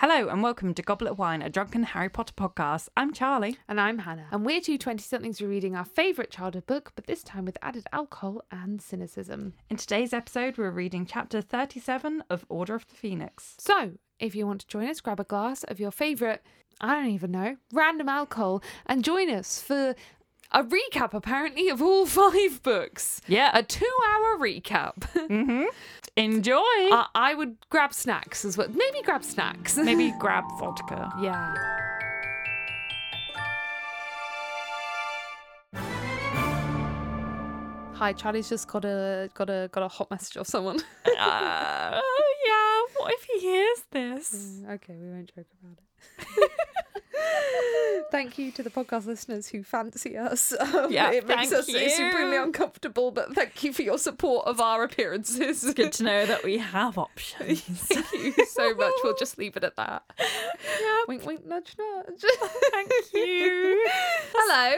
Hello and welcome to Goblet of Wine, a drunken Harry Potter podcast. I'm Charlie. And I'm Hannah. And we're two 20 somethings reading our favourite childhood book, but this time with added alcohol and cynicism. In today's episode, we're reading chapter 37 of Order of the Phoenix. So, if you want to join us, grab a glass of your favourite, I don't even know, random alcohol and join us for a recap, apparently, of all five books. Yeah. A two hour recap. Mm-hmm. Enjoy. uh, I would grab snacks as well. Maybe grab snacks. Maybe grab vodka. yeah. Hi, Charlie's just got a got a got a hot message of someone. Uh, yeah, what if he hears this? okay, we won't joke about it. thank you to the podcast listeners who fancy us. Um, Yeah, it makes us supremely uncomfortable, but thank you for your support of our appearances. It's good to know that we have options. thank you so much. We'll just leave it at that. yeah, Wink, wink, nudge, nudge. thank you. Hello,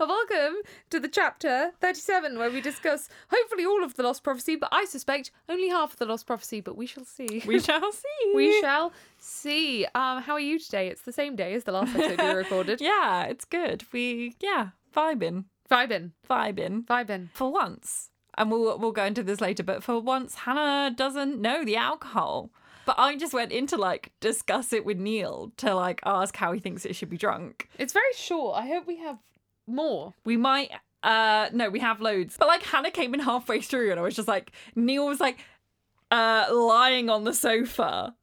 and welcome to the chapter 37, where we discuss hopefully all of the Lost Prophecy, but I suspect only half of the Lost Prophecy, but we shall see. We shall see. We shall see. Um, how are you today? It's the same day as the last episode we recorded. Yeah, it's good. We, yeah, vibing. Vibin, Vibing. vibin. for once, and we'll we'll go into this later, but for once, Hannah doesn't know the alcohol. But I just went in to like discuss it with Neil to like ask how he thinks it should be drunk. It's very short. I hope we have more. We might uh no, we have loads. But like Hannah came in halfway through and I was just like Neil was like uh lying on the sofa.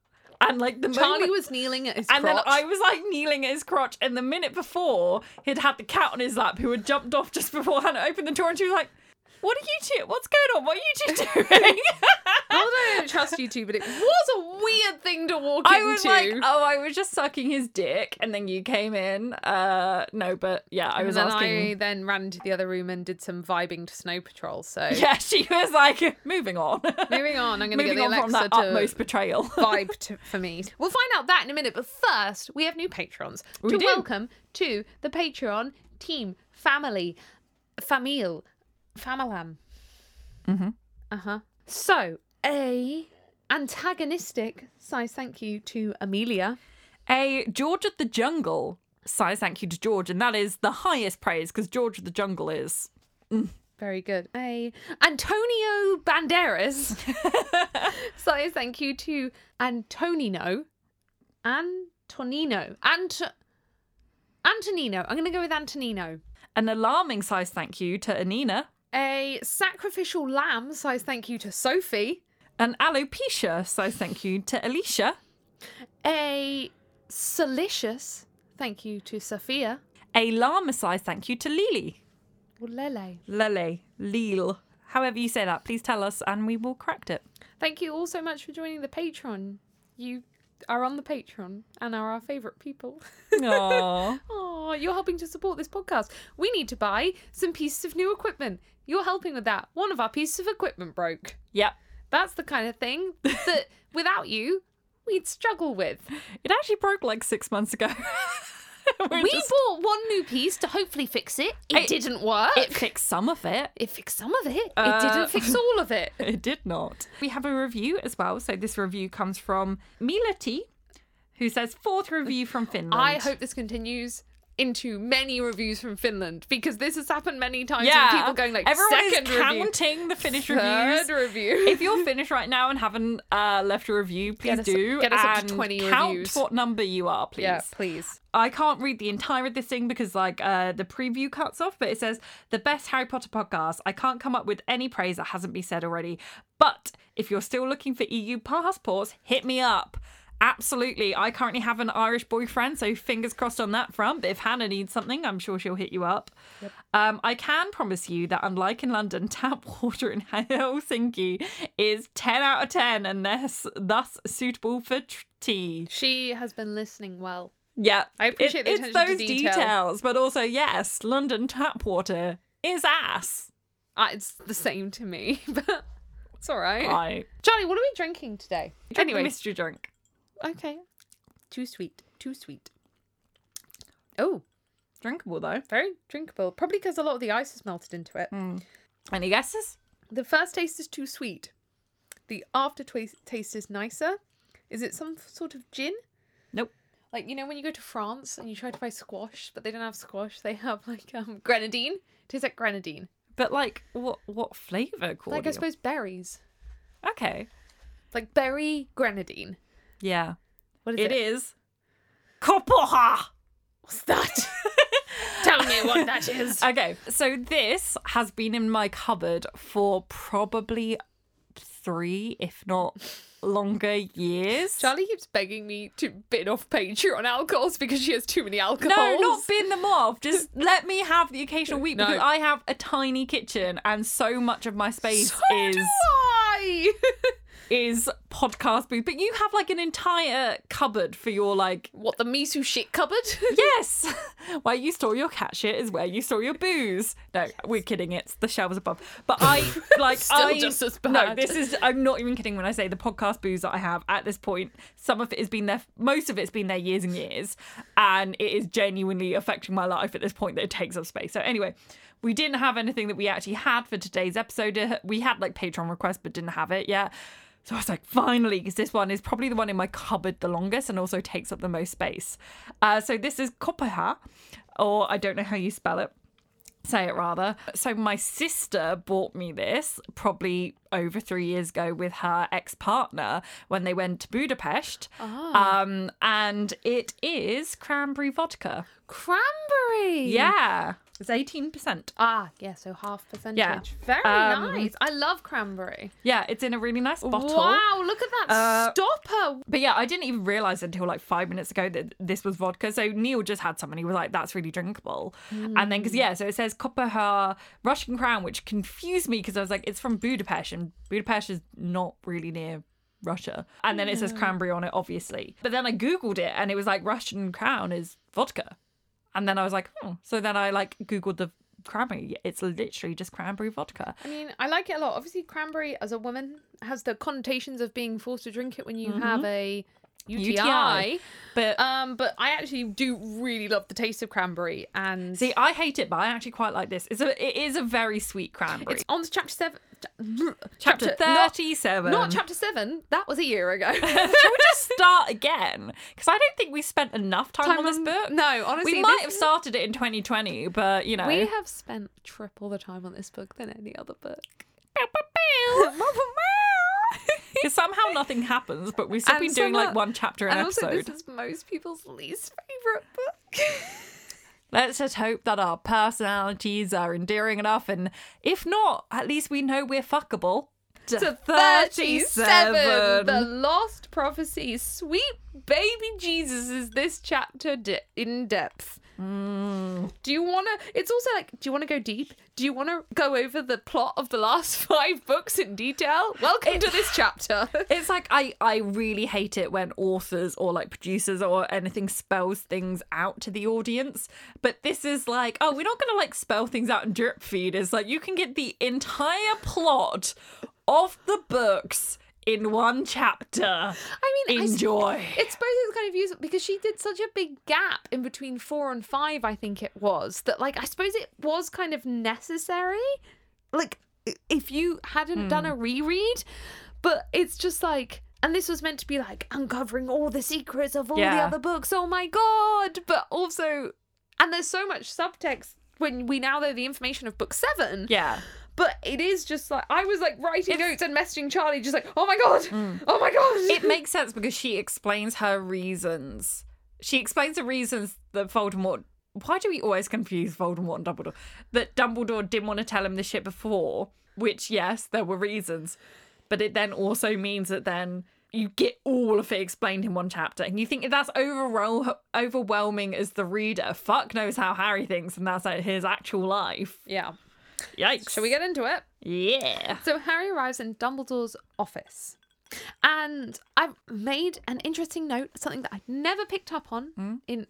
And like the Charlie moment- was kneeling at his and then. I was like kneeling at his crotch, and the minute before, he'd had the cat on his lap who had jumped off just before Hannah opened the door, and she was like, "What are you two? What's going on? What are you two doing?" That I don't trust you two, but it was a weird thing to walk I into. I was like, "Oh, I was just sucking his dick," and then you came in. Uh, no, but yeah, I and was then asking. I then ran into the other room and did some vibing to Snow Patrol. So Yeah, she was like, "Moving on." moving on, I'm going to get the on from that to utmost betrayal. vibe to, for me. We'll find out that in a minute, but first we have new patrons We to do. welcome to the Patreon team, family, famille, familam. Mhm. Uh huh. So a antagonistic size thank you to Amelia. A George of the Jungle size thank you to George, and that is the highest praise because George of the Jungle is. Very good. A Antonio Banderas. size thank you to Antonino. Antonino. Ant- Antonino. I'm going to go with Antonino. An alarming size thank you to Anina. A sacrificial lamb size thank you to Sophie. An alopecia size thank you to Alicia. A salicious thank you to Sophia. A llama size thank you to Lily. Or Lele. Lele. Lille. However you say that, please tell us and we will correct it. Thank you all so much for joining the Patreon. You are on the Patreon and are our favourite people. Aww. Oh, you're helping to support this podcast. We need to buy some pieces of new equipment. You're helping with that. One of our pieces of equipment broke. yep. That's the kind of thing that without you, we'd struggle with. It actually broke like six months ago. We just- bought one new piece to hopefully fix it. It, It- didn't work. It fixed some of it. It fixed some of it. Uh, it didn't fix all of it. It did not. We have a review as well. So this review comes from Mila T, who says fourth review from Finland. I hope this continues into many reviews from Finland because this has happened many times. Yeah, with people going like everyone second is review, counting the finished third reviews. review. if you're finished right now and haven't uh, left a review, please Get us- do. get us up to 20 count reviews. what number you are, please. yeah, please. I can't read the entire of this thing because like uh the preview cuts off, but it says the best Harry Potter podcast. I can't come up with any praise that hasn't been said already. But if you're still looking for EU passports, hit me up. Absolutely. I currently have an Irish boyfriend, so fingers crossed on that front. But if Hannah needs something, I'm sure she'll hit you up. Um, I can promise you that, unlike in London, tap water in Helsinki is 10 out of 10 and thus, thus suitable for tea. She has been listening well. Yeah, I appreciate the it's those detail. details, but also yes, London tap water is ass. Uh, it's the same to me, but it's all right. I Johnny, what are we drinking today? drink anyway, mystery drink. Okay. Too sweet. Too sweet. Oh, Drinkable though. very drinkable. Probably because a lot of the ice has melted into it. Any guesses? The first taste is too sweet. The after taste is nicer. Is it some sort of gin? Nope. Like you know when you go to France and you try to buy squash, but they don't have squash. They have like um grenadine. Tastes like grenadine. But like, what what flavor? Cordial? Like I suppose berries. Okay. Like berry grenadine. Yeah. What is It it? is. Copoha. What's that? Tell me what that is. Okay, so this has been in my cupboard for probably three, if not longer, years. Charlie keeps begging me to bin off Patreon alcohols because she has too many alcohols. No, not bin them off. Just let me have the occasional week No. because I have a tiny kitchen and so much of my space So is do I. is podcast booth. But you have like an entire cupboard for your like what the miso shit cupboard? Yes. Where you store your cat shit is where you store your booze. No, we're kidding. It's the shelves above. But I like Still I just as No, bad. this is I'm not even kidding when I say the podcast booze that I have at this point. Some of it has been there most of it's been there years and years. And it is genuinely affecting my life at this point that it takes up space. So anyway, we didn't have anything that we actually had for today's episode. We had like Patreon requests, but didn't have it yet. So I was like, finally, because this one is probably the one in my cupboard the longest and also takes up the most space. Uh, so this is Kopaha, or I don't know how you spell it. Say it rather. So my sister bought me this probably over three years ago with her ex-partner when they went to Budapest. Um, and it is cranberry vodka. Cranberry. Yeah, it's eighteen percent. Ah, yeah, so half percentage. Yeah. Very Um, nice. I love cranberry. Yeah, it's in a really nice bottle. Wow, look at that Uh, stopper. But yeah, I didn't even realize until like five minutes ago that this was vodka. So Neil just had some and he was like, that's really drinkable. And then, because yeah, so it says Kopaha Russian Crown, which confused me because I was like, it's from Budapest and Budapest is not really near Russia. And then it says cranberry on it, obviously. But then I Googled it and it was like Russian Crown is vodka. And then I was like, oh. So then I like Googled the cranberry. It's literally just cranberry vodka. I mean, I like it a lot. Obviously, cranberry as a woman has the connotations of being forced to drink it when you have mm-hmm. a UTI. UTI. But Um, but I actually do really love the taste of cranberry, and see, I hate it, but I actually quite like this. It's a, it is a very sweet cranberry. it's on to chapter seven. chapter not- 37. Not, chapter seven. That was a year ago. Shall we just start again? Because I don't think we spent enough time, on this book. No, honestly, we might have started it in 2020, but you know. We have spent triple the time on this book than any other book. Because somehow nothing happens, but we've still And been doing like one chapter an and also, episode. this is most people's least favorite book. Let's just hope that our personalities are endearing enough, and if not, at least we know we're fuckable. to 37. The Lost Prophecy. Sweet baby Jesus is this chapter de- in depth. Mm. Do you want to? It's also like, do you want to go deep? Do you want to go over the plot of the last five books in detail? Welcome to this chapter. It's like I I really hate it when authors or like producers or anything spells things out to the audience. But this is like, oh, we're not gonna like spell things out in drip feed. It's like you can get the entire plot of the books in one chapter. I mean, I Enjoy. It's suppose it's kind of useful because she did such a big gap in between four and five, I think it was, that like I suppose it was kind of necessary. Like if you hadn't done hmm. a reread, but it's just like and this was meant to be like uncovering all the secrets of all the other books. Oh my god. But also and there's so much subtext when we now know the information of book seven. Yeah. But it is just like I was like writing notes and messaging Charlie, just like, oh my god, mm. oh my god. It makes sense because she explains her reasons. She explains the reasons that Voldemort. Why do we always confuse Voldemort and Dumbledore? That Dumbledore didn't want to tell him this shit before, which, yes, there were reasons. But it then also means that then you get all of it explained in one chapter. And you think if that's overwhel- overwhelming as the reader, fuck knows how Harry thinks, and that's like his actual life. yeah. Yikes. Shall we get into it? Yeah. So Harry arrives in Dumbledore's office. And I've made an interesting note, something that I'd never picked up on hmm? in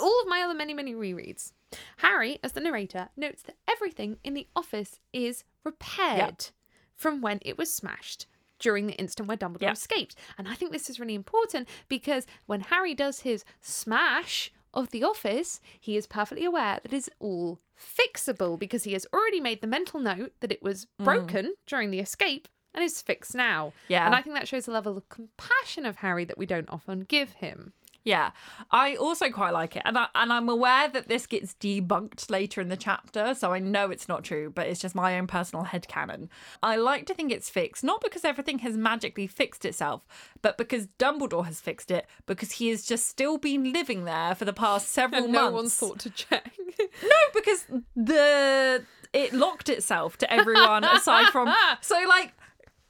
all of my other many, many rereads. Harry, as the narrator, notes that everything in the office is repaired from when it was smashed during the instant where Dumbledore Yeah. escaped. And I think this is really important because when Harry does his smash of the office, he is perfectly aware that it's all fixable because he has already made the mental note that it was mm. broken during the escape and is fixed now. Yeah. And I think that shows a level of compassion of Harry that we don't often give him. Yeah, I also quite like it, and I, and I'm aware that this gets debunked later in the chapter, so I know it's not true, but it's just my own personal head headcanon. I like to think it's fixed, not because everything has magically fixed itself, but because Dumbledore has fixed it, because he has just still been living there for the past several no months. No one's thought to check. No, because the it locked itself to everyone aside from so like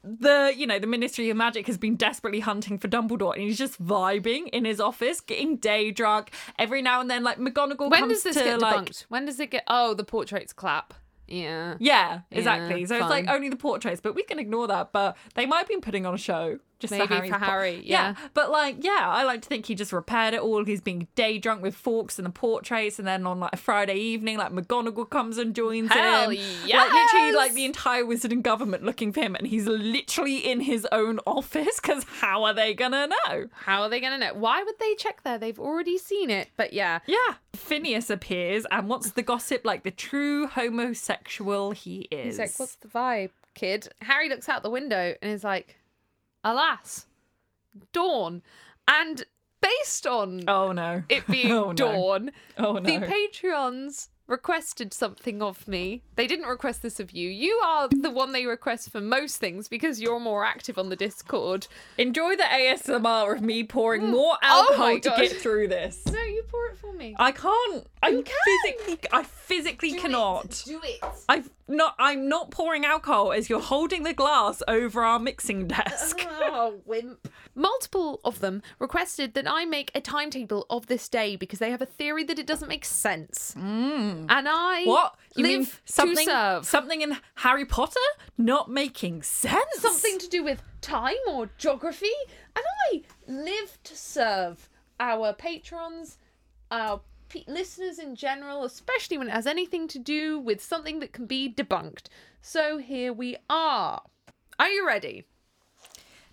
the you know the Ministry of Magic has been desperately hunting for Dumbledore and he's just vibing in his office, getting day drunk every now and then. Like McGonagall when does this to get like debunked? When does it get? Oh, the portraits clap. Yeah. yeah, exactly. Yeah, so it's like only the portraits, but we can ignore that. But they might have been putting on a show just Maybe for, Harry's for po- Harry, yeah. But like, yeah, I like to think he just repaired it all. He's being day drunk with Fawkes and the portraits, and then on like a Friday evening, like McGonagall comes and joins Hell him. Like literally, like the entire Wizarding government looking for him, and he's literally in his own office. Because how are they gonna know? How are they gonna know? Why would they check there? They've already seen it. But yeah. Yeah, Phineas appears, and what's the gossip? Like the true homosexual he is. He's like, "What's the vibe, kid?" Harry looks out the window and is like, "Alas, dawn." And based on Oh no! it being Oh, no. dawn, Oh no! the Patreons requested something of me. They didn't request this of you. You are the one they request for most things because you're more active on the Discord. Enjoy the ASMR of me pouring mm. more oh alcohol Oh to get through this. No, you pour it for me. I can't. I can. physically. I physically cannot. Do it. I've not. I'm not pouring alcohol as you're holding the glass over our mixing desk. Oh, wimp. Multiple of them requested that I make a timetable of this day because they have a theory that it doesn't make sense. Mm. And I What? You live mean something? to serve. Something in Harry Potter not making sense? something to do with time or geography, and I live to serve our patrons, our pe- listeners in general, especially when it has anything to do with something that can be debunked. So here we are. Are you ready?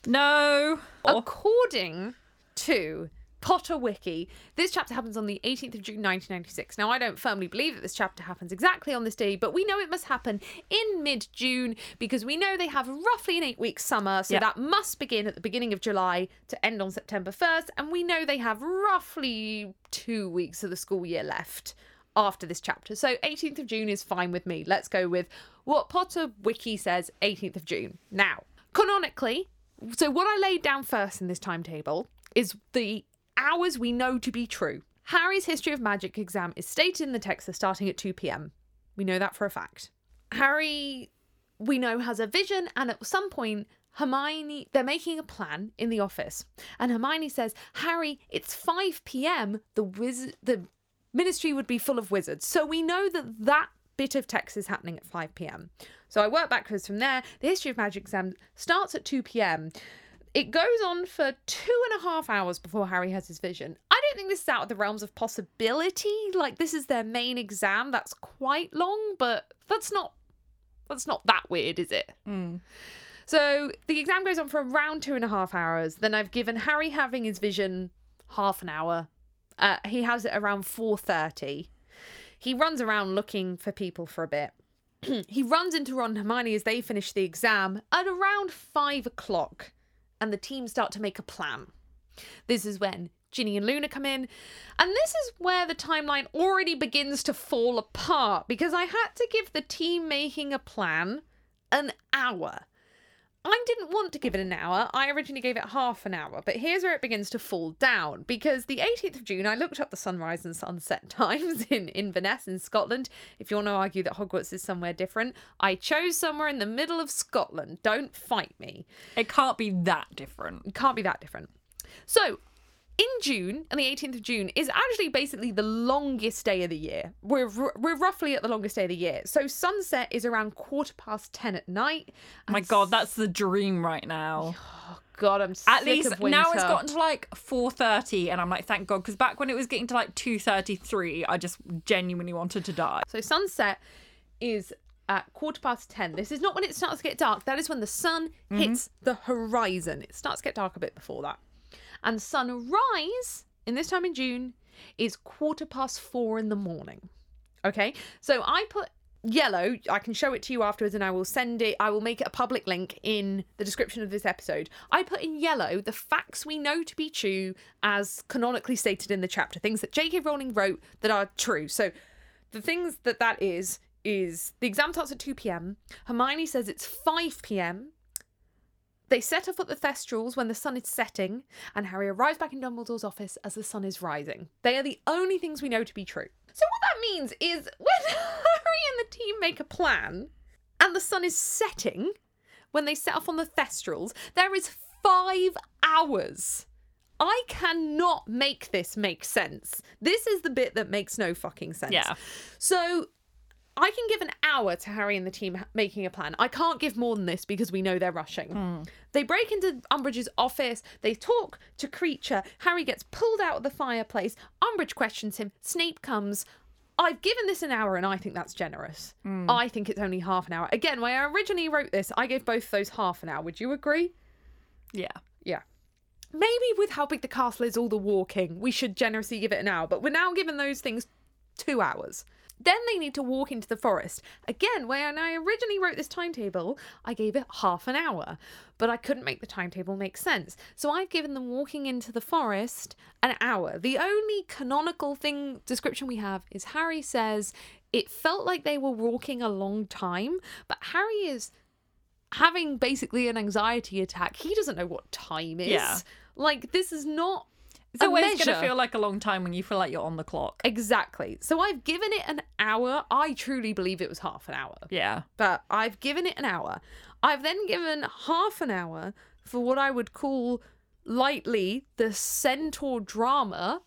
No. According to Potter Wiki, this chapter happens on the 18th of June 1996. Now, I don't firmly believe that this chapter happens exactly on this day, but we know it must happen in mid June because we know they have roughly an eight week summer, so Yeah. that must begin at the beginning of July to end on September 1st, and we know they have roughly two weeks of the school year left after this chapter. So 18th of June is fine with me. Let's go with what Potter Wiki says 18th of June. Now, canonically, so what I laid down first in this timetable is the hours we know to be true. Harry's History of Magic exam is stated in the text as starting at 2 p.m. We know that for a fact. Harry, we know, has a vision, and at some point, Hermione, they're making a plan in the office, and Hermione says, "Harry, it's 5 p.m. The wiz- the ministry would be full of wizards." So we know that that bit of text is happening at 5 p.m. So I work backwards from there. The History of Magic exam starts at 2 p.m. It goes on for two and a half hours before Harry has his vision. I don't think this is out of the realms of possibility. Like this is their main exam. That's quite long, but that's not that's not that weird, is it? So the exam goes on for around two and a half hours. Then I've given Harry having his vision half an hour. Uh, he has it around four thirty. He runs around looking for people for a bit. he runs into Ron and Hermione as they finish the exam at around five o'clock, and the team start to make a plan. This is when Ginny and Luna come in, and this is where the timeline already begins to fall apart because I had to give the team making a plan an hour. I didn't want to give it an hour. I originally gave it half an hour, but here's where it begins to fall down because the 18th of June, I looked up the sunrise and sunset times in Inverness in Scotland. If you want to argue that Hogwarts is somewhere different, I chose somewhere in the middle of Scotland. Don't fight me. It can't be that different. It can't be that different. So, in June, and the 18th of June is actually basically the longest day of the year. We're we're roughly at the longest day of the year. So sunset is around quarter past 10 at night. Oh my god, that's the dream right now. Oh, god, I'm At sick least of winter. now it's gotten to like 4:30 and I'm like thank god because back when it was getting to like 2:33 I just genuinely wanted to die. So sunset is at quarter past 10. This is not when it starts to get dark. That is when the sun mm-hmm. hits the horizon. It starts to get dark a bit before that. And sunrise in this time in June is quarter past 4 in the morning. Okay? So I put yellow, I can show it to you afterwards and I will send it, I will make it a public link in the description of this episode. I put in yellow the facts we know to be true as canonically stated in the chapter, things that J.K. Rowling wrote that are true. So the things that that is, is the exam starts at 2 pm. Hermione says it's 5 pm. They set off at the Thestrals when the sun is setting, and Harry arrives back in Dumbledore's office as the sun is rising. They are the only things we know to be true. So, what that means is when Harry and the team make a plan and the sun is setting, when they set off on the Thestrals, there is five hours. I cannot make this make sense. This is the bit that makes no fucking sense. Yeah. So I can give an hour to Harry and the team making a plan. I can't give more than this because we know they're rushing. Hmm. They break into Umbridge's office. They talk to Kreacher. Harry gets pulled out of the fireplace. Umbridge questions him. Snape comes. I've given this an hour and I think that's generous. Hmm. I think it's only half an hour. Again, when I originally wrote this, I gave both those half an hour. Would you agree? Yeah. Yeah. Maybe with how big the castle is, all the walking, we should generously give it an hour, but we're now giving those things two hours. Then they need to walk into the forest. Again, when I originally wrote this timetable, I gave it half an hour, but I couldn't make the timetable make sense. So I've given them walking into the forest an hour. The only canonical thing description we have is Harry says it felt like they were walking a long time, but Harry is having basically an anxiety attack. He doesn't know what time is. Yeah. Like this is not It's always going to feel like a long time when you feel like you're on the clock. Exactly. So I've given it an hour. I truly believe it was half an hour. Yeah. But I've given it an hour. I've then given half an hour for what I would call lightly the centaur drama.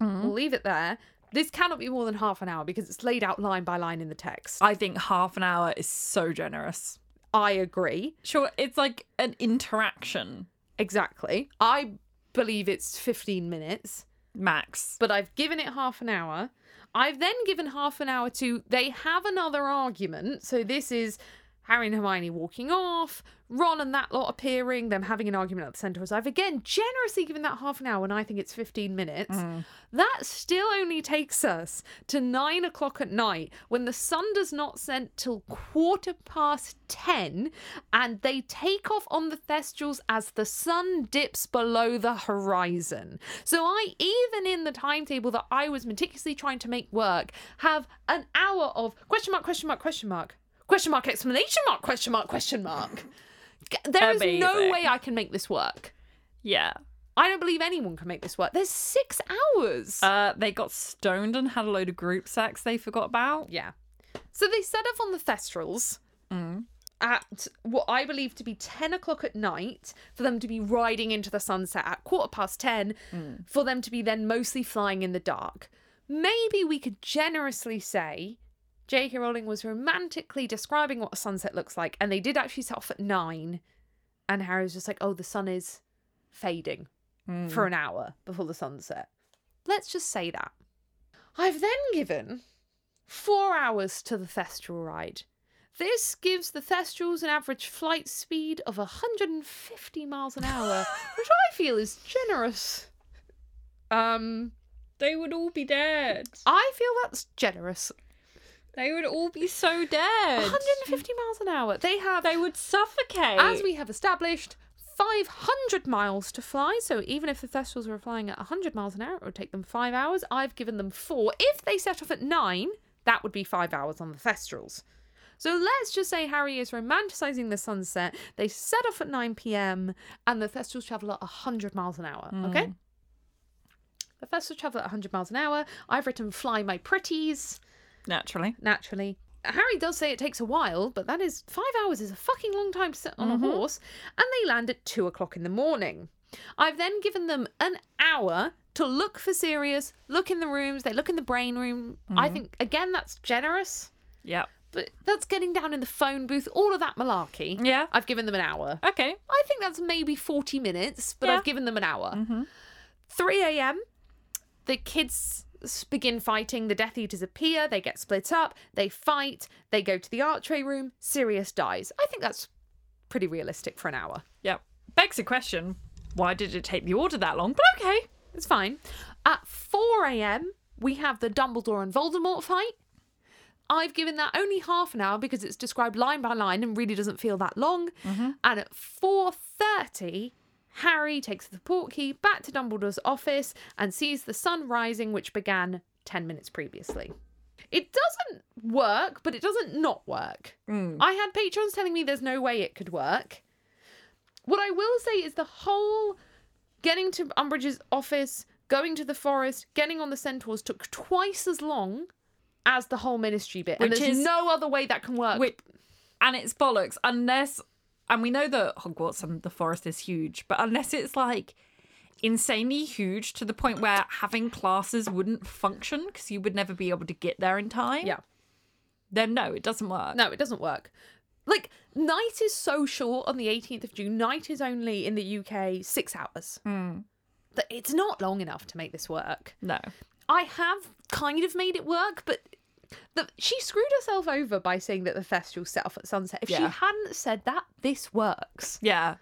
Mm-hmm. We'll leave it there. This cannot be more than half an hour because it's laid out line by line in the text. I think half an hour is so generous. I agree. Sure, it's like an interaction Exactly. I believe it's 15 minutes. max. but I've given it half an hour. I've then given half an hour to they have another argument. So this is Harry and Hermione walking off, Ron and that lot appearing, them having an argument at the Centaurs. I've again generously given that half an hour, and I think it's 15 minutes. Mm. That still only takes us to nine o'clock at night when the sun does not set till quarter past 10, and they take off on the Thestrals as the sun dips below the horizon. So I, even in the timetable that I was meticulously trying to make work, have an hour of question mark, question mark, question mark, question mark, explanation mark, question mark, question mark. There is no way I can make this work. Yeah. I don't believe anyone can make this work. There's six hours. Uh, they got stoned and had a load of group sex they forgot about. yeah. So they set off on the Thestrals at what I believe to be 10 o'clock at night for them to be riding into the sunset at quarter past 10 for them to be then mostly flying in the dark. Maybe we could generously say J.K. Rowling was romantically describing what a sunset looks like, and they did actually set off at 9. And Harry was just like, oh, the sun is fading for an hour before the sunset. Let's just say that. I've then given four hours to the Thestral ride. This gives the Thestrals an average flight speed of 150 miles an hour, which I feel is generous. Um, They would all be dead. I feel that's generous. They would all be so dead. 150 miles an hour. They have, They would suffocate. as we have established, 500 miles to fly. So even if the Thestrals were flying at 100 miles an hour, it would take them five hours. I've given them four. If they set off at nine, that would be five hours on the Thestrals. So let's just say Harry is romanticizing the sunset. They set off at 9 p.m. and the Thestrals travel at 100 miles an hour. Hmm. Okay? The Thestrals travel at 100 miles an hour. I've written fly my pretties Naturally. naturally. Harry does say it takes a while, but that is five hours is a fucking long time to sit on a mm-hmm. horse, and they land at two o'clock in the morning. I've then given them an hour to look for Sirius, look in the rooms, they look in the brain room. I mm-hmm. think again that's generous, Yeah. but that's getting down in the phone booth, all of that malarkey. Yeah. I've given them an hour. Okay. I think that's maybe 40 minutes, but Yeah. I've given them an hour. Mm-hmm. 3 a.m., the kids begin fighting. The Death Eaters appear. They get split up. They fight. They go to the archway room. Sirius dies. I think that's pretty realistic for an hour. Yep. Begs the question why did it take the order that long? But okay. It's fine. At 4 a.m., we have the Dumbledore and Voldemort fight. I've given that only half an hour because it's described line by line and really doesn't feel that long. Mm-hmm. And at 4:30, Harry takes the portkey back to Dumbledore's office and sees the sun rising, which began 10 minutes previously. It doesn't work, but it doesn't not work. Mm. I had patrons telling me there's no way it could work. What I will say is the whole getting to Umbridge's office, going to the forest, getting on the centaurs took twice as long as the whole ministry bit. and there's is- no other way that can work. Wait, and it's bollocks unless, and we know that Hogwarts and the forest is huge, but unless it's like insanely huge to the point where having classes wouldn't function because you would never be able to get there in time. Yeah. Then no, it doesn't work. No, it doesn't work. Like, night is so short on the 18th of June. Night is only in the UK six hours. Hmm. That It's not long enough to make this work. No. I have kind of made it work, but the, she screwed herself over by saying that the Thestrals set off at sunset. If she hadn't said that, this works. Yeah.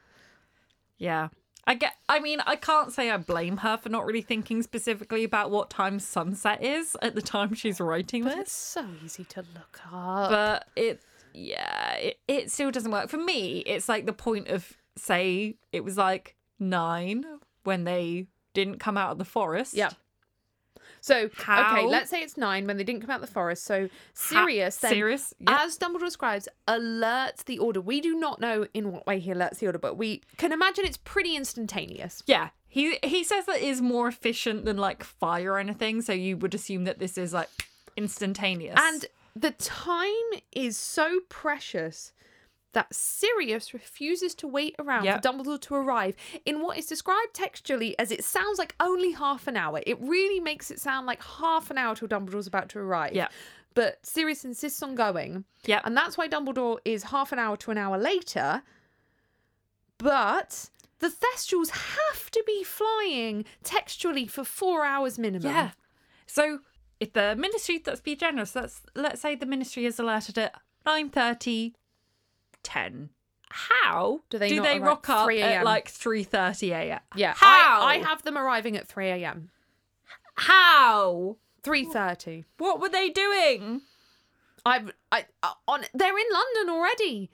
Yeah. I get I mean, I can't say I blame her for not really thinking specifically about what time sunset is at the time she's writing this. It's this. so easy to look up. But it yeah, it, it still doesn't work. For me, it's like the point of say it was like nine when they didn't come out of the forest. Yeah. So okay, let's say it's nine when they didn't come out of the forest. So Sirius then, Sirius, yep. as Dumbledore describes, alerts the Order. We do not know in what way he alerts the Order, but we can imagine it's pretty instantaneous. Yeah. He he says that is more efficient than like fire or anything, so you would assume that this is like instantaneous. And the time is so precious that Sirius refuses to wait around Yep. for Dumbledore to arrive in what is described textually as it sounds like only half an hour. It really makes it sound like half an hour till Dumbledore's about to arrive. Yeah. But Sirius insists on going. Yep. And that's why Dumbledore is half an hour to an hour later. But the Thestrals have to be flying textually for four hours minimum. Yeah. So if the ministry, let's be generous, let's let's say the ministry is alerted at 9.30, 10. How Do they not they rock up 3 at like 3.30 a.m.? Yeah. How? I, I have them arriving at 3 a.m. How? 3.30. What were they doing? I've, I, uh, on, they're in London already.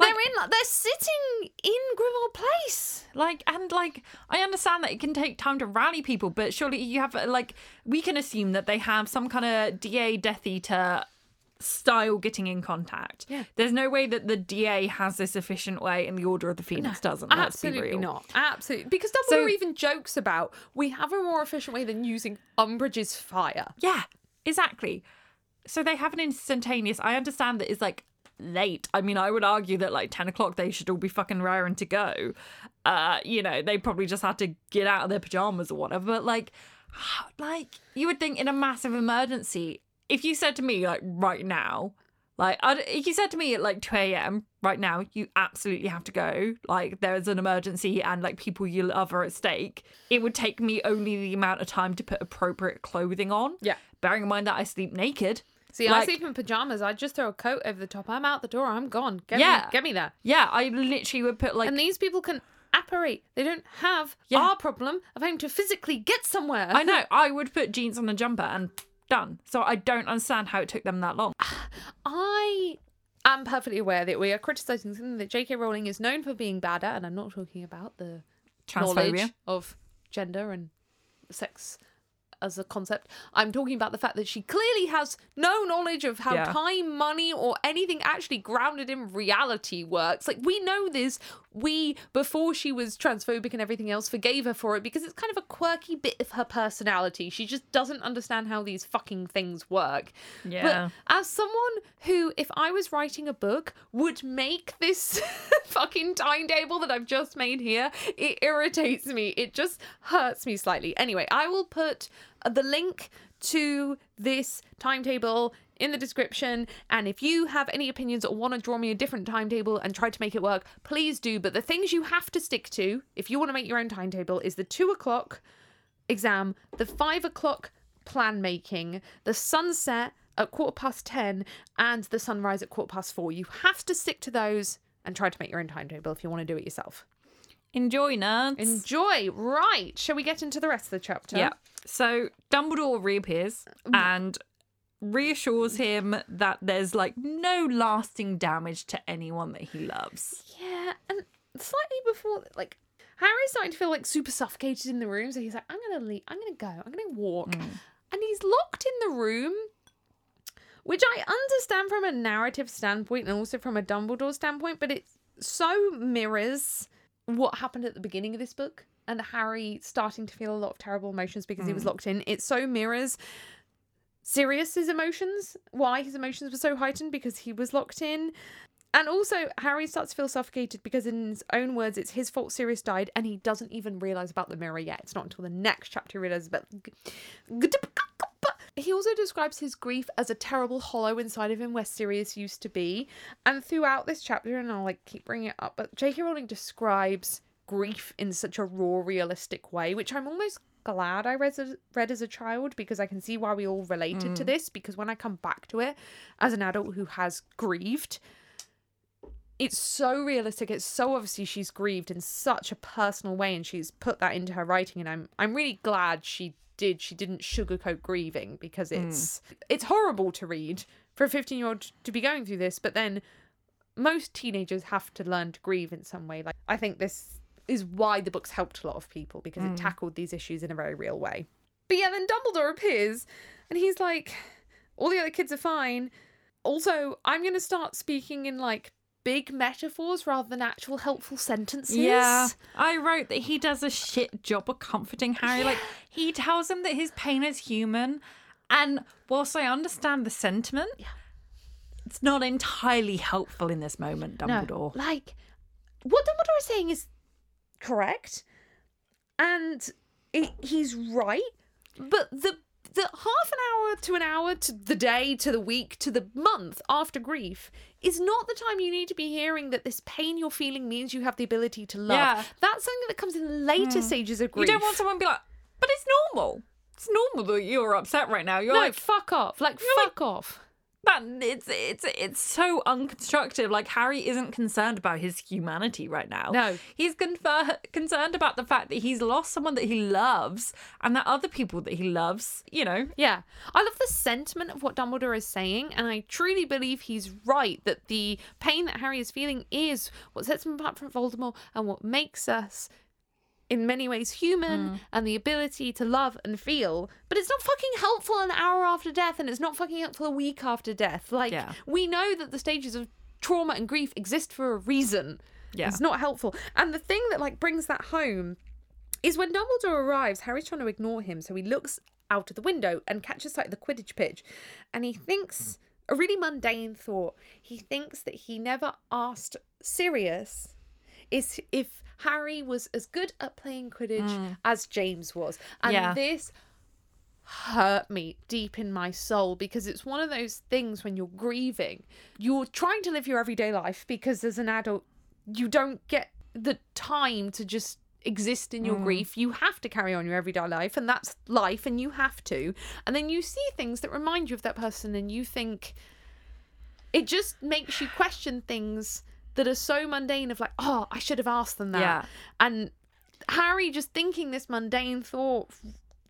They're in, they're sitting in Grimmauld Place. Like, and like, I understand that it can take time to rally people, but surely you have, like, we can assume that they have some kind of DA Death Eater style getting in contact. Yeah. There's no way that the DA has this efficient way and the Order of the Phoenix doesn't. Let's be Absolutely real. not. Absolutely. Because Dumbledore So- even jokes about we have a more efficient way than using Umbridge's fire. Yeah, exactly. So they have an instantaneous. I understand that it's like late. I mean, I would argue that like 10 o'clock they should all be fucking raring to go. Uh, you know, they probably just had to get out of their pajamas or whatever. But like, like you would think in a massive emergency, if you said to me like right now, like I'd, if you said to me at like 2 a.m. right now, you absolutely have to go. Like there's an emergency and like people you love are at stake. It would take me only the amount of time to put appropriate clothing on. Yeah. Bearing in mind that I sleep naked. See, I sleep in pajamas. I just throw a coat over the top. I'm out the door. I'm gone. Get Yeah. me, get me there. Yeah, I literally would put like And these people can apparate. They don't have Yeah. our problem of having to physically get somewhere. I know I would put jeans on a jumper and done. So I don't understand how it took them that long. I am perfectly aware that we are criticizing something that J.K. Rowling is known for being bad at, and I'm not talking about the knowledge of gender and sex as a concept. I'm talking about the fact that she clearly has no knowledge of how Yeah. time, money, or anything actually grounded in reality works. Like, we know this. We, before she was transphobic and everything else, forgave her for it because it's kind of a quirky bit of her personality. She just doesn't understand how these fucking things work. Yeah. But as someone who, if I was writing a book, would make this fucking timetable that I've just made here, it irritates me. It just hurts me slightly. Anyway, I will put the link to this timetable in the description. And if you have any opinions or want to draw me a different timetable and try to make it work, please do. But the things you have to stick to, if you want to make your own timetable, is the two o'clock exam, the five o'clock plan making, the sunset at quarter past 10, and the sunrise at quarter past four. You have to stick to those and try to make your own timetable if you want to do it yourself. Enjoy, nerds. Enjoy. Right. Shall we get into the rest of the chapter? yeah. So Dumbledore reappears mm. and reassures him that there's like no lasting damage to anyone that he loves. Yeah, and slightly before, like Harry's starting to feel like super suffocated in the room, so he's like, "I'm gonna leave. I'm gonna go. I'm gonna walk," mm. and he's locked in the room. Which I understand from a narrative standpoint and also from a Dumbledore standpoint, but it so mirrors what happened at the beginning of this book and Harry starting to feel a lot of terrible emotions because he was mm. locked in. It so mirrors Sirius's emotions, why his emotions were so heightened because he was locked in. And also, Harry starts to feel suffocated because, in his own words, it's his fault Sirius died, and he doesn't even realize about the mirror yet. It's not until the next chapter he realizes about. He also describes his grief as a terrible hollow inside of him where Sirius used to be. And throughout this chapter, and I'll like keep bringing it up, but J.K. Rowling describes grief in such a raw, realistic way, which I'm almost glad I read as, read as a child because I can see why we all related to mm. this. Because when I come back to it as an adult who has grieved, it's so realistic. It's so obviously she's grieved in such a personal way, and she's put that into her writing. And I'm I'm really glad she did. She didn't sugarcoat grieving because mm. it's it's horrible to read for a 15 year old to be going through this. But then most teenagers have to learn to grieve in some way. Like I think this is why the book's helped a lot of people because it mm. tackled these issues in a very real way. But yeah, then Dumbledore appears and he's like, all the other kids are fine. Also, I'm going to start speaking in like big metaphors rather than actual helpful sentences. Yeah, I wrote that he does a shit job of comforting Harry. Like he tells him that his pain is human, and whilst I understand the sentiment, it's not entirely helpful in this moment, No, Dumbledore. like what Dumbledore is saying is correct, and it, he's right. But the the half an hour to an hour to the day to the week to the month after grief is not the time you need to be hearing that this pain you're feeling means you have the ability to love. Yeah. That's something that comes in later hmm. stages of grief. You don't want someone to be like, but it's normal. It's normal that you're upset right now. You're no, like, fuck off. Like You're like- fuck off. That it's it's it's so unconstructive. Like Harry isn't concerned about his humanity right now. No. he's confer- concerned about the fact that he's lost someone that he loves, and that other people that he loves, you know, Yeah. I love the sentiment of what Dumbledore is saying, and I truly believe he's right that the pain that Harry is feeling is what sets him apart from Voldemort and what makes us, in many ways, human Mm. and the ability to love and feel. But it's not fucking helpful an hour after death, and it's not fucking helpful a week after death. Like, Yeah. we know that the stages of trauma and grief exist for a reason. Yeah. It's not helpful. And the thing that, like, brings that home is when Dumbledore arrives, Harry's trying to ignore him, so he looks out of the window and catches sight of the Quidditch pitch, and he thinks a really mundane thought. He thinks that he never asked Sirius is if Harry was as good at playing Quidditch mm. as James was, and Yeah. this hurt me deep in my soul because it's one of those things when you're grieving, you're trying to live your everyday life because as an adult, you don't get the time to just exist in your mm. grief. You have to carry on your everyday life, and that's life, and you have to. And then you see things that remind you of that person, and you think it just makes you question things that are so mundane of like, oh, I should have asked them that. Yeah. And Harry just thinking this mundane thought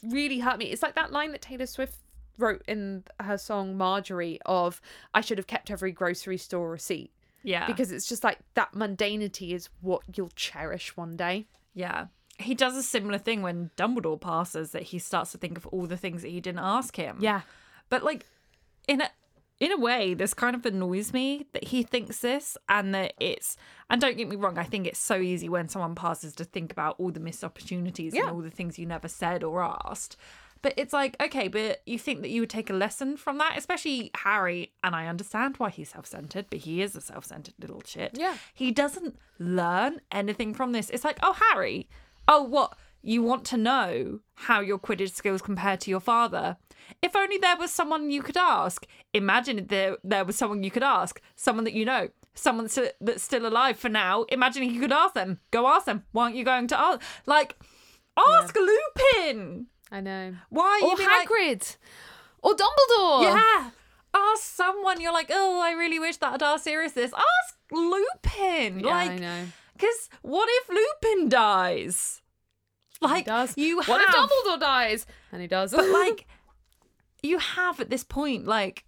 really hurt me. It's like that line that Taylor Swift wrote in her song Marjorie of I should have kept every grocery store receipt. yeah, Because it's just like that mundanity is what you'll cherish one day. yeah. He does a similar thing when Dumbledore passes that he starts to think of all the things that he didn't ask him. Yeah. But like in a in a way, this kind of annoys me that he thinks this and that it's and don't get me wrong, I think it's so easy when someone passes to think about all the missed opportunities Yeah. and all the things you never said or asked. But it's like, okay, but you think that you would take a lesson from that, especially Harry, and I understand why he's self centered, but he is a self centered little shit. Yeah. He doesn't learn anything from this. It's like, oh, Harry, oh, what? You want to know how your Quidditch skills compare to your father? If only there was someone you could ask. Imagine there, there was someone you could ask, someone that you know, someone that's, still alive for now. Imagine you could ask them. Go ask them. Why aren't you going to ask? Like, ask Lupin. I know. Why Or being like, Hagrid. or Dumbledore. yeah. Ask someone you're like, oh, I really wish that I'd asked Sirius this. Ask Lupin. Yeah, like, I know. Because what if Lupin dies? Like, He does. you What if have- Dumbledore dies? And he does. But like, you have at this point like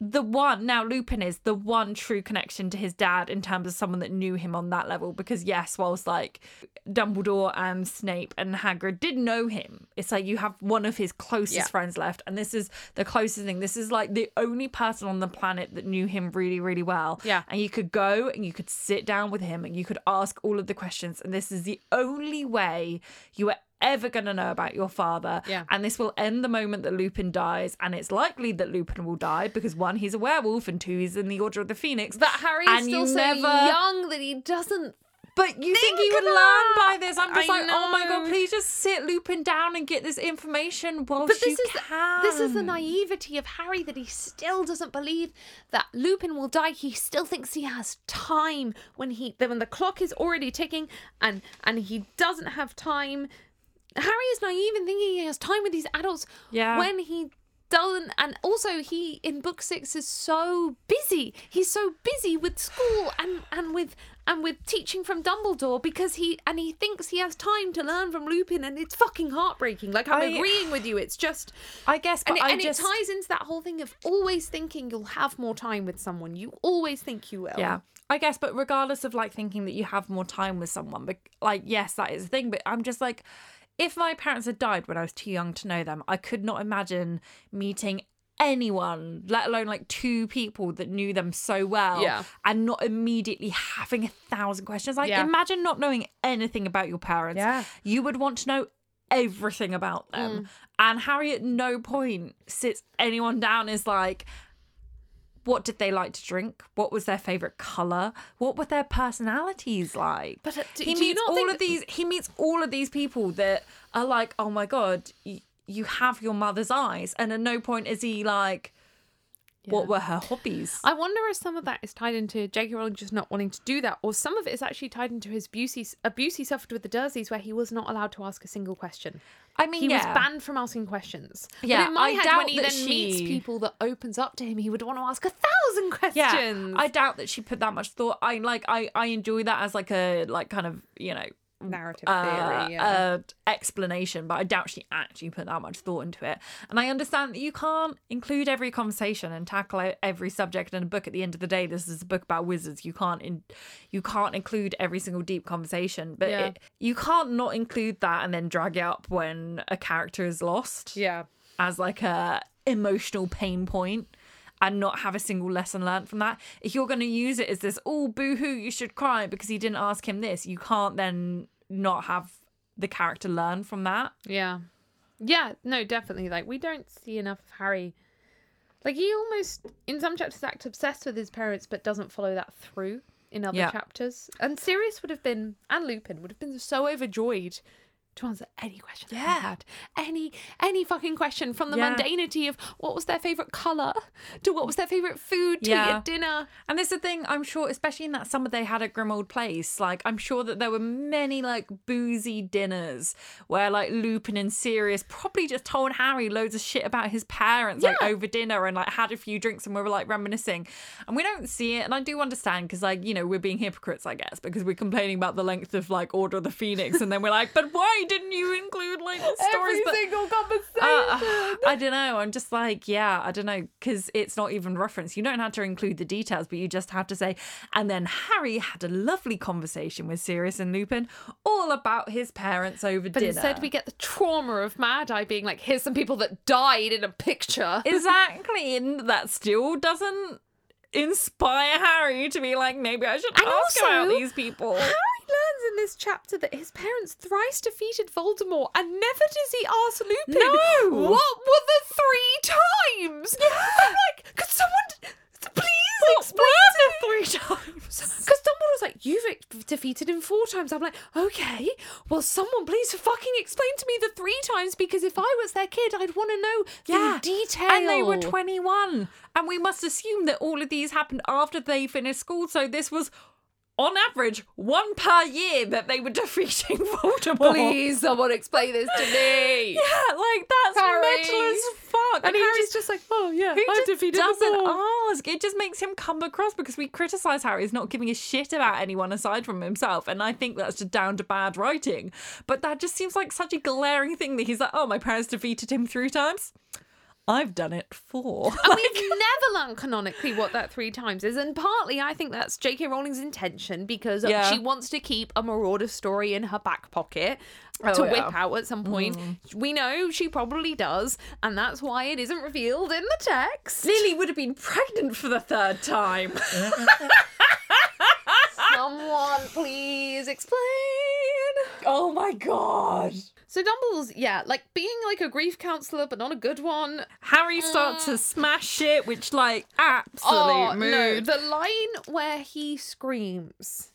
the one now Lupin is the one true connection to his dad in terms of someone that knew him on that level because yes whilst like Dumbledore and Snape and Hagrid did know him it's like you have one of his closest Yeah. friends left and this is the closest thing this is like the only person on the planet that knew him really really well Yeah. and you could go and you could sit down with him and you could ask all of the questions and this is the only way you are ever going to know about your father Yeah. and this will end the moment that Lupin dies and it's likely that Lupin will die because one he's a werewolf and two he's in the order of the phoenix But Harry and is still so never young that he doesn't. but you think, he would of learn by this i'm just I like oh my god please just sit Lupin down and get this information whilst But this you is the, this is the naivety of Harry that he still doesn't believe that Lupin will die. He still thinks he has time when he when the clock is already ticking and and he doesn't have time. Harry is naive in thinking he has time with these adults Yeah. when he doesn't and also he in book 6 is so busy. He's so busy with school and and with and with teaching from Dumbledore because he and he thinks he has time to learn from Lupin and it's fucking heartbreaking. Like I'm I- agreeing with you. It's just i guess but and, it, i and just it ties into that whole thing of always thinking you'll have more time with someone. You always think you will. Yeah. I guess, but regardless of like thinking that you have more time with someone, but like, yes, that is the thing. But I'm just like, if my parents had died when I was too young to know them, I could not imagine meeting anyone, let alone like two people that knew them so well Yeah. and not immediately having a thousand questions. Like, Yeah. imagine not knowing anything about your parents. Yeah. You would want to know everything about them. Mm. And Harry at no point sits anyone down is like, what did they like to drink? What was their favorite color? What were their personalities like? But, uh, do- he do you meets all of these. He meets all of these people that are like, oh my god, y- you have your mother's eyes, and at no point is he like, what were her hobbies? I wonder if some of that is tied into J.K. Rowling just not wanting to do that, or some of it is actually tied into his abuse he, abuse he suffered with the Dursleys, where he was not allowed to ask a single question. I mean, He yeah. was banned from asking questions. Yeah, but in my I head, doubt when he that then meets people that opens up to him, he would want to ask a thousand questions. Yeah, I doubt that she put that much thought. I like, I, I enjoy that as like a like kind of you know narrative uh, theory. Yeah. uh, explanation, but I doubt she actually put that much thought into it. And I understand that you can't include every conversation and tackle every subject in a book. At the end of the day, this is a book about wizards. You can't in, you can't include every single deep conversation, but Yeah. it, you can't not include that and then drag it up when a character is lost yeah. as like a emotional pain point and not have a single lesson learned from that. If you're going to use it as this, oh, boo hoo, you should cry because he didn't ask him this, you can't then not have the character learn from that. Yeah. Yeah, no, definitely. Like we don't see enough of Harry. Like he almost in some chapters acts obsessed with his parents but doesn't follow that through in other Yeah. chapters. And Sirius would have been and Lupin would have been so overjoyed to answer any question that Yeah. he had. Any any fucking question from the Yeah. mundanity of what was their favourite colour to what was their favourite food to eat Yeah. at dinner. And this is the thing, I'm sure, especially in that summer they had at Grimmauld Place, like, I'm sure that there were many, like, boozy dinners where, like, Lupin and Sirius probably just told Harry loads of shit about his parents, like, over dinner and, like, had a few drinks and we were, like, reminiscing. And we don't see it. And I do understand because, like, you know, we're being hypocrites, I guess, because we're complaining about the length of, like, Order of the Phoenix. And then we're like, but why didn't you include, like, the stories? Every that- single conversation. uh, I don't know. I'm just like, yeah, I don't know, because it's not even referenced. You don't have to include the details, but you just have to say, and then Harry had a lovely conversation with Sirius and Lupin, all about his parents over but dinner. instead we get the trauma of Mad Eye being like, here's some people that died in a picture. exactly, and that still doesn't inspire Harry to be like, maybe I should And ask about these people. Harry learns in this chapter that his parents thrice defeated Voldemort, and never does he ask Lupin, No! what were the three times? I'm like, could someone please explain to me? three times? Because Dumbledore's like, you've defeated him four times. I'm like, okay, well, someone please fucking explain to me the three times because if I was their kid, I'd want to know Yeah. the detail. And they were 21. And we must assume that all of these happened after they finished school. So this was, on average, one per year that they were defeating Voldemort. Please, someone explain this to me. Yeah, like that's Harry. mental as fuck. And, he Harry's just, just, like, oh yeah, he I've defeated doesn't all. ask. It just makes him come across because we criticize Harry's not giving a shit about anyone aside from himself, and I think that's just down to bad writing. But that just seems like such a glaring thing that he's like, oh, my parents defeated him three times. I've done it four. And we've never learned canonically what that three times is. And partly I think that's J.K. Rowling's intention because Yeah. she wants to keep a Marauder story in her back pocket Oh, to yeah. Mm. whip out at some point. We know she probably does. And that's why it isn't revealed in the text. Lily would have been pregnant for the third time. Someone please explain. Oh my god. So Dumbledore's, yeah, like being like a grief counselor, but not a good one. Harry mm. starts to smash shit, which like absolute Oh no, the line where he screams.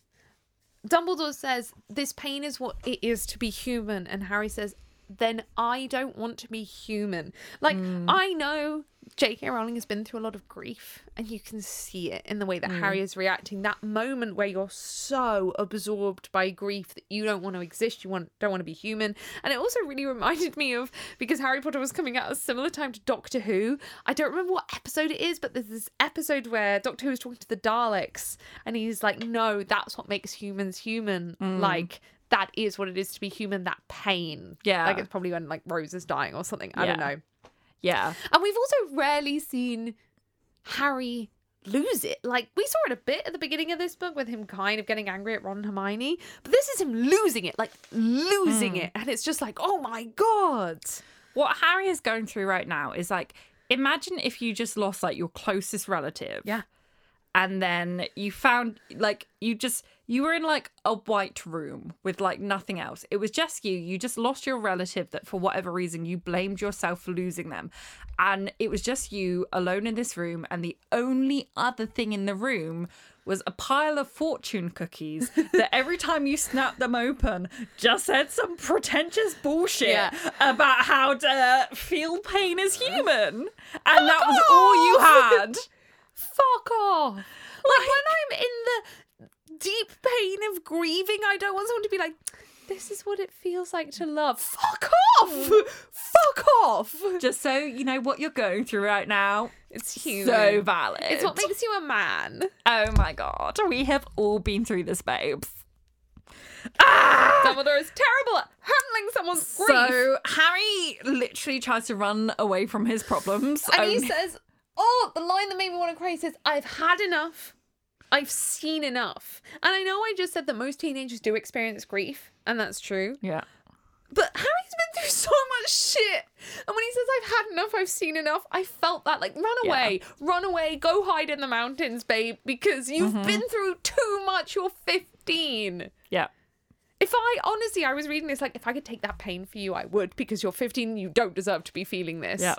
Dumbledore says, "This pain is what it is to be human," and Harry says, "Then I don't want to be human." Like mm. I know J.K. Rowling has been through a lot of grief, and you can see it in the way that mm. Harry is reacting. That moment where you're so absorbed by grief that you don't want to exist, you want don't want to be human. And it also really reminded me of because Harry Potter was coming out at a similar time to Doctor Who. I don't remember what episode it is, but there's this episode where Doctor Who is talking to the Daleks, and he's like, "No, that's what makes humans human. Mm. Like." That is what it is to be human. That pain, Yeah. Like it's probably when like Rose is dying or something. I don't know. Yeah. And we've also rarely seen Harry lose it. Like we saw it a bit at the beginning of this book with him kind of getting angry at Ron and Hermione, but this is him losing it, like losing hmm. it, and it's just like, oh my god. What Harry is going through right now is like imagine if you just lost like your closest relative. Yeah. And then you found like you just you were in like a white room with like nothing else. It was just you. You just lost your relative that for whatever reason you blamed yourself for losing them. And it was just you alone in this room and the only other thing in the room was a pile of fortune cookies that every time you snapped them open just said some pretentious bullshit Yeah. about how to feel pain as human. Oh and that was all you had Fuck off. Like when I'm in the deep pain of grieving, I don't want someone to be like, this is what it feels like to love. Fuck off! Mm. Fuck off! just so you know what you're going through right now. It's human. So valid. It's what makes you a man. oh my god, we have all been through this, babes. Ah! Dumbledore is terrible at handling someone's grief. So Harry literally tries to run away from his problems. and he um, says, Oh, the line that made me want to cry says, I've had enough. I've seen enough. And I know I just said that most teenagers do experience grief, and that's true. yeah. But Harry's been through so much shit. And when he says, I've had enough, I've seen enough, I felt that. Like, run Yeah. away, run away, go hide in the mountains, babe, because you've Mm-hmm. been through too much. You're 15. Yeah. If I honestly, I was reading this like, if I could take that pain for you, I would, because you're 15, you don't deserve to be feeling this. Yeah.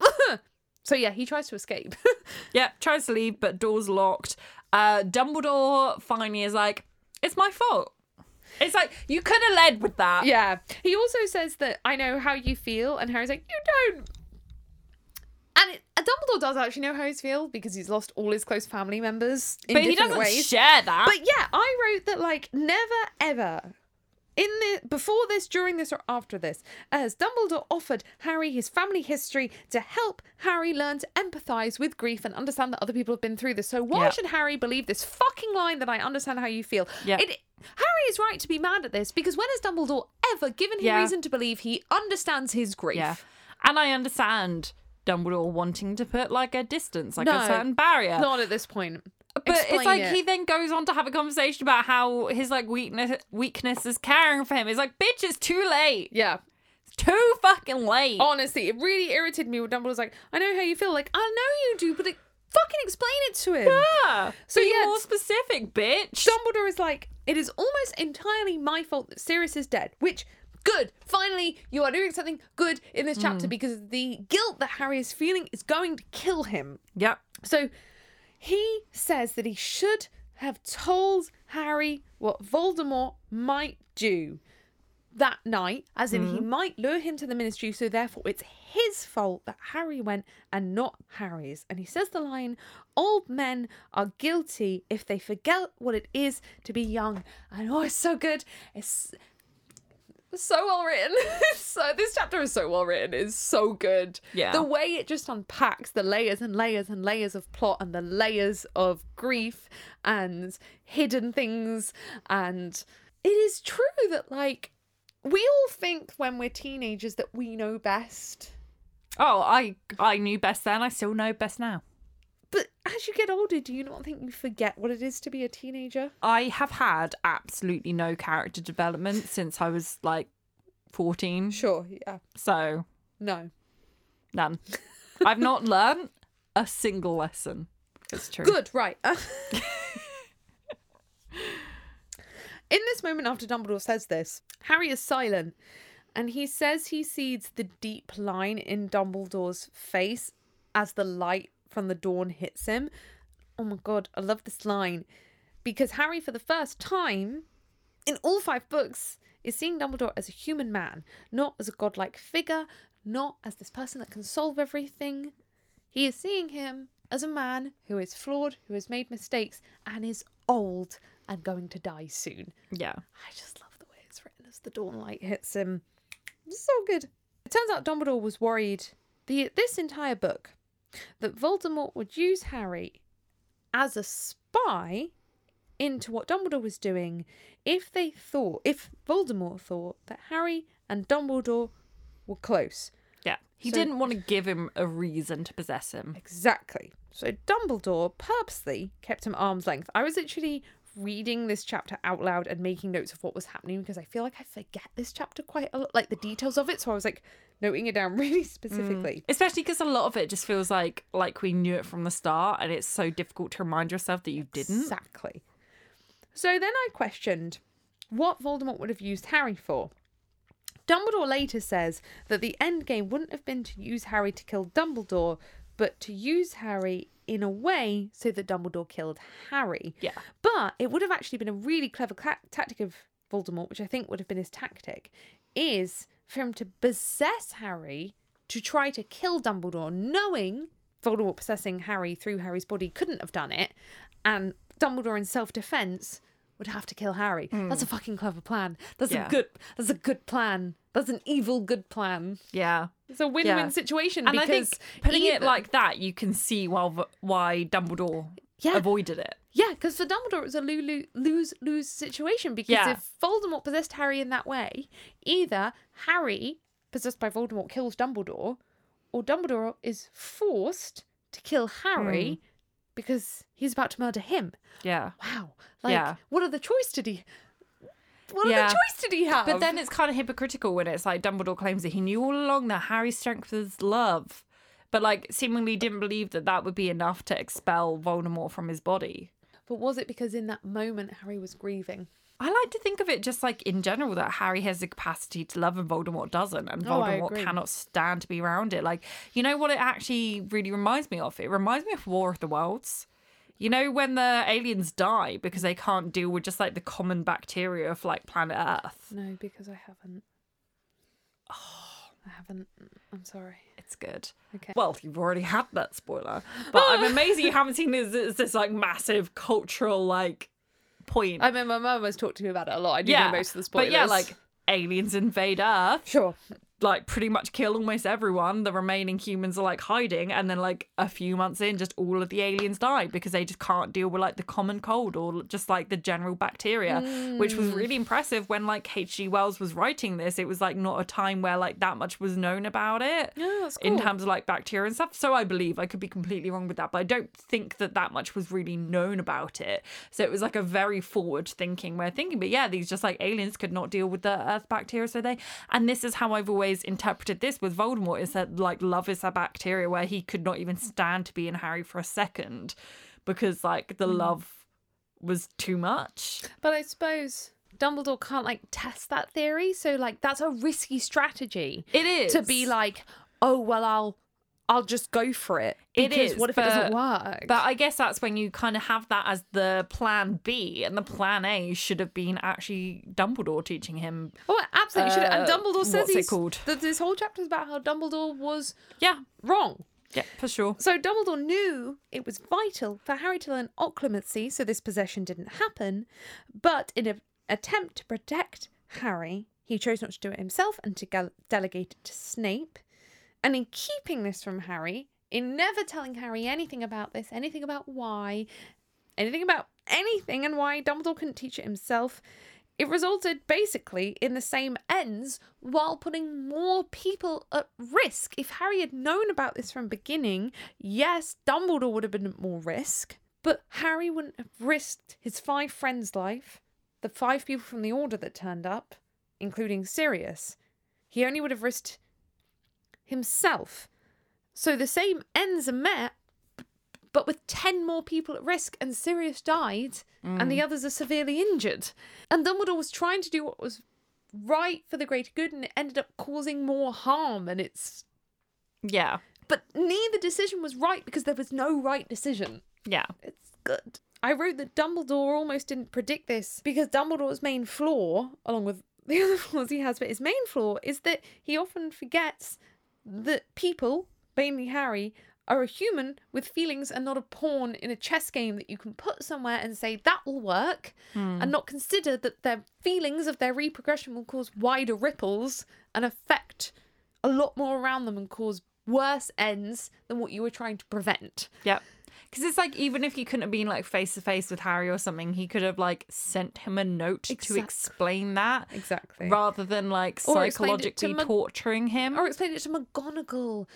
So yeah, he tries to escape. Yeah. Tries to leave, but door's locked. Uh, Dumbledore finally is like, it's my fault. It's like, you could have led with that. yeah. He also says that I know how you feel, and Harry's like, you don't. And it, Dumbledore does actually know how he feels because he's lost all his close family members in But he doesn't ways. share that. But yeah, I wrote that like never ever in the before this, during this, or after this, as Dumbledore offered Harry his family history to help Harry learn to empathize with grief and understand that other people have been through this. So why Yeah. should Harry believe this fucking line that I understand how you feel? Yeah. It, Harry is right to be mad at this because when has Dumbledore ever given him Yeah. reason to believe he understands his grief? Yeah. And I understand Dumbledore wanting to put like a distance, like No, a certain barrier. Not at this point. But it's like it. he then goes on to have a conversation about how his like weakness weakness is caring for him. It's like, bitch, it's too late. Yeah. It's too fucking late. Honestly, it really irritated me when Dumbledore's like, I know how you feel. Like, I know you do, but it, fucking explain it to him. yeah. So Be yeah, more specific, bitch. Dumbledore is like, it is almost entirely my fault that Sirius is dead, which good. Finally, you are doing something good in this chapter hmm. because the guilt that Harry is feeling is going to kill him. Yep. So he says that he should have told Harry what Voldemort might do that night, as in he hmm. might lure him to the ministry, so therefore it's his fault that Harry went and not Harry's. And he says the line, Old men are guilty if they forget what it is to be young. And oh, it's so good. It's so well written. so this chapter is so well written. It's so good. Yeah. The way it just unpacks the layers and layers and layers of plot and the layers of grief and hidden things and it is true that like we all think when we're teenagers that we know best. Oh, I I knew best then. I still know best now. But as you get older, do you not think you forget what it is to be a teenager? I have had absolutely no character development since I was like 14. Sure, yeah. So, No. none. I've not learned a single lesson. It's true. Good, right. In this moment after Dumbledore says this, Harry is silent and he says he sees the deep line in Dumbledore's face as the light from the dawn hits him. Oh my god, I love this line because Harry, for the first time in all five books, is seeing Dumbledore as a human man, not as a godlike figure, not as this person that can solve everything. He is seeing him as a man who is flawed, who has made mistakes, and is old and going to die soon. Yeah. I just love the way it's written as the dawn light hits him. It's so good. It turns out Dumbledore was worried the this entire book that Voldemort would use Harry as a spy into what Dumbledore was doing if they thought if Voldemort thought that Harry and Dumbledore were close. Yeah. He So- didn't want to give him a reason to possess him. Exactly. So Dumbledore purposely kept him arm's length. I was literally reading this chapter out loud and making notes of what was happening because I feel like I forget this chapter quite a lot, like the details of it. So I was like noting it down really specifically. Mm. Especially because a lot of it just feels like like we knew it from the start, and it's so difficult to remind yourself that you didn't. Exactly. So then I questioned what Voldemort would have used Harry for. Dumbledore later says that the end game wouldn't have been to use Harry to kill Dumbledore, but to use Harry in a way so that Dumbledore killed Harry. Yeah. But it would have actually been a really clever cla tactic of Voldemort, which I think would have been his tactic, is for him to possess Harry to try to kill Dumbledore, knowing Voldemort possessing Harry through Harry's body couldn't have done it, and Dumbledore in self-defense would have to kill Harry. Hmm. That's a fucking clever plan. That's Yeah. a good. That's a good plan. That's an evil good plan. Yeah. It's a win-win Yeah. situation And because putting it like that, you can see why why Dumbledore Yeah. avoided it. Yeah, because for Dumbledore it was a lose lose lose situation because Yeah. if Voldemort possessed Harry in that way, either Harry possessed by Voldemort kills Dumbledore, or Dumbledore is forced to kill Harry Hmm. because he's about to murder him. Yeah. Wow, like Yeah. what other choice did he? What Yeah. other choice did he have? But then it's kind of hypocritical when it's like Dumbledore claims that he knew all along that Harry's strength was love, but like seemingly didn't believe that that would be enough to expel Voldemort from his body. but was it because in that moment Harry was grieving? I like to think of it just like in general that Harry has the capacity to love and Voldemort doesn't, and Oh, Voldemort agree. cannot stand to be around it. Like, you know what it actually really reminds me of? It reminds me of War of the Worlds. You know, when the aliens die because they can't deal with just like the common bacteria of like planet Earth. No, because I haven't. Oh, I haven't. I'm sorry. It's good. Okay. Well, you've already had that spoiler, but I'm amazed you haven't seen this, this, this like massive cultural like point. I mean, my mum has talked to me about it a lot. I do know most of the spoilers. But yeah, like aliens invade Earth, sure. Like pretty much kill almost everyone. The remaining humans are like hiding, and then like a few months in, just all of the aliens die because they just can't deal with like the common cold or just like the general bacteria, which was really mm. impressive when like H.G. Wells was writing this. It was like not a time where like that much was known about it Yeah, that's in terms of like bacteria and stuff. So I believe I could be completely wrong with that, but I don't think that that much was really known about it. So it was like a very forward thinking way of thinking. But yeah, these just like aliens could not deal with the Earth bacteria, so they. And this is how I've always interpreted this with Voldemort: is that like love is a bacteria where he could not even stand to be in Harry for a second because like the mm. love was too much. But I suppose Dumbledore can't like test that theory, so like that's a risky strategy It is to be like, oh well, I'll I'll just go for it. It is. What if it doesn't work? But I guess that's when you kind of have that as the plan B, and the plan A should have been actually Dumbledore teaching him. oh, absolutely. should and uh, Dumbledore says what's it he's called? that this whole chapter is about how Dumbledore was Yeah, wrong. yeah, for sure. So Dumbledore knew it was vital for Harry to learn occlumency so this possession didn't happen, but in an attempt to protect Harry, he chose not to do it himself and to gal- delegate it to Snape. And in keeping this from Harry, in never telling Harry anything about this, anything about why, anything about anything and why Dumbledore couldn't teach it himself, it resulted basically in the same ends while putting more people at risk. If Harry had known about this from beginning, yes, Dumbledore would have been at more risk, but Harry wouldn't have risked his five friends' life, the five people from the Order that turned up, including Sirius. He only would have risked himself. So the same ends are met, but with 10 more people at risk, and Sirius died, and the mm. others are severely injured. And Dumbledore was trying to do what was right for the greater good, and it ended up causing more harm. And it's. Yeah. But neither decision was right because there was no right decision. Yeah. It's good. I wrote that Dumbledore almost didn't predict this because Dumbledore's main flaw, along with the other flaws he has, but his main flaw is that he often forgets that people, mainly Harry, are a human with feelings and not a pawn in a chess game that you can put somewhere and say that will work hmm. and not consider that their feelings of their repercussion will cause wider ripples and affect a lot more around them and cause worse ends than what you were trying to prevent. Yep. Because it's like even if he couldn't have been like face to face with Harry or something, he could have like sent him a note to explain that Exactly. rather than like Or to psychologically Mag- torturing him. Or explain it to McGonagall.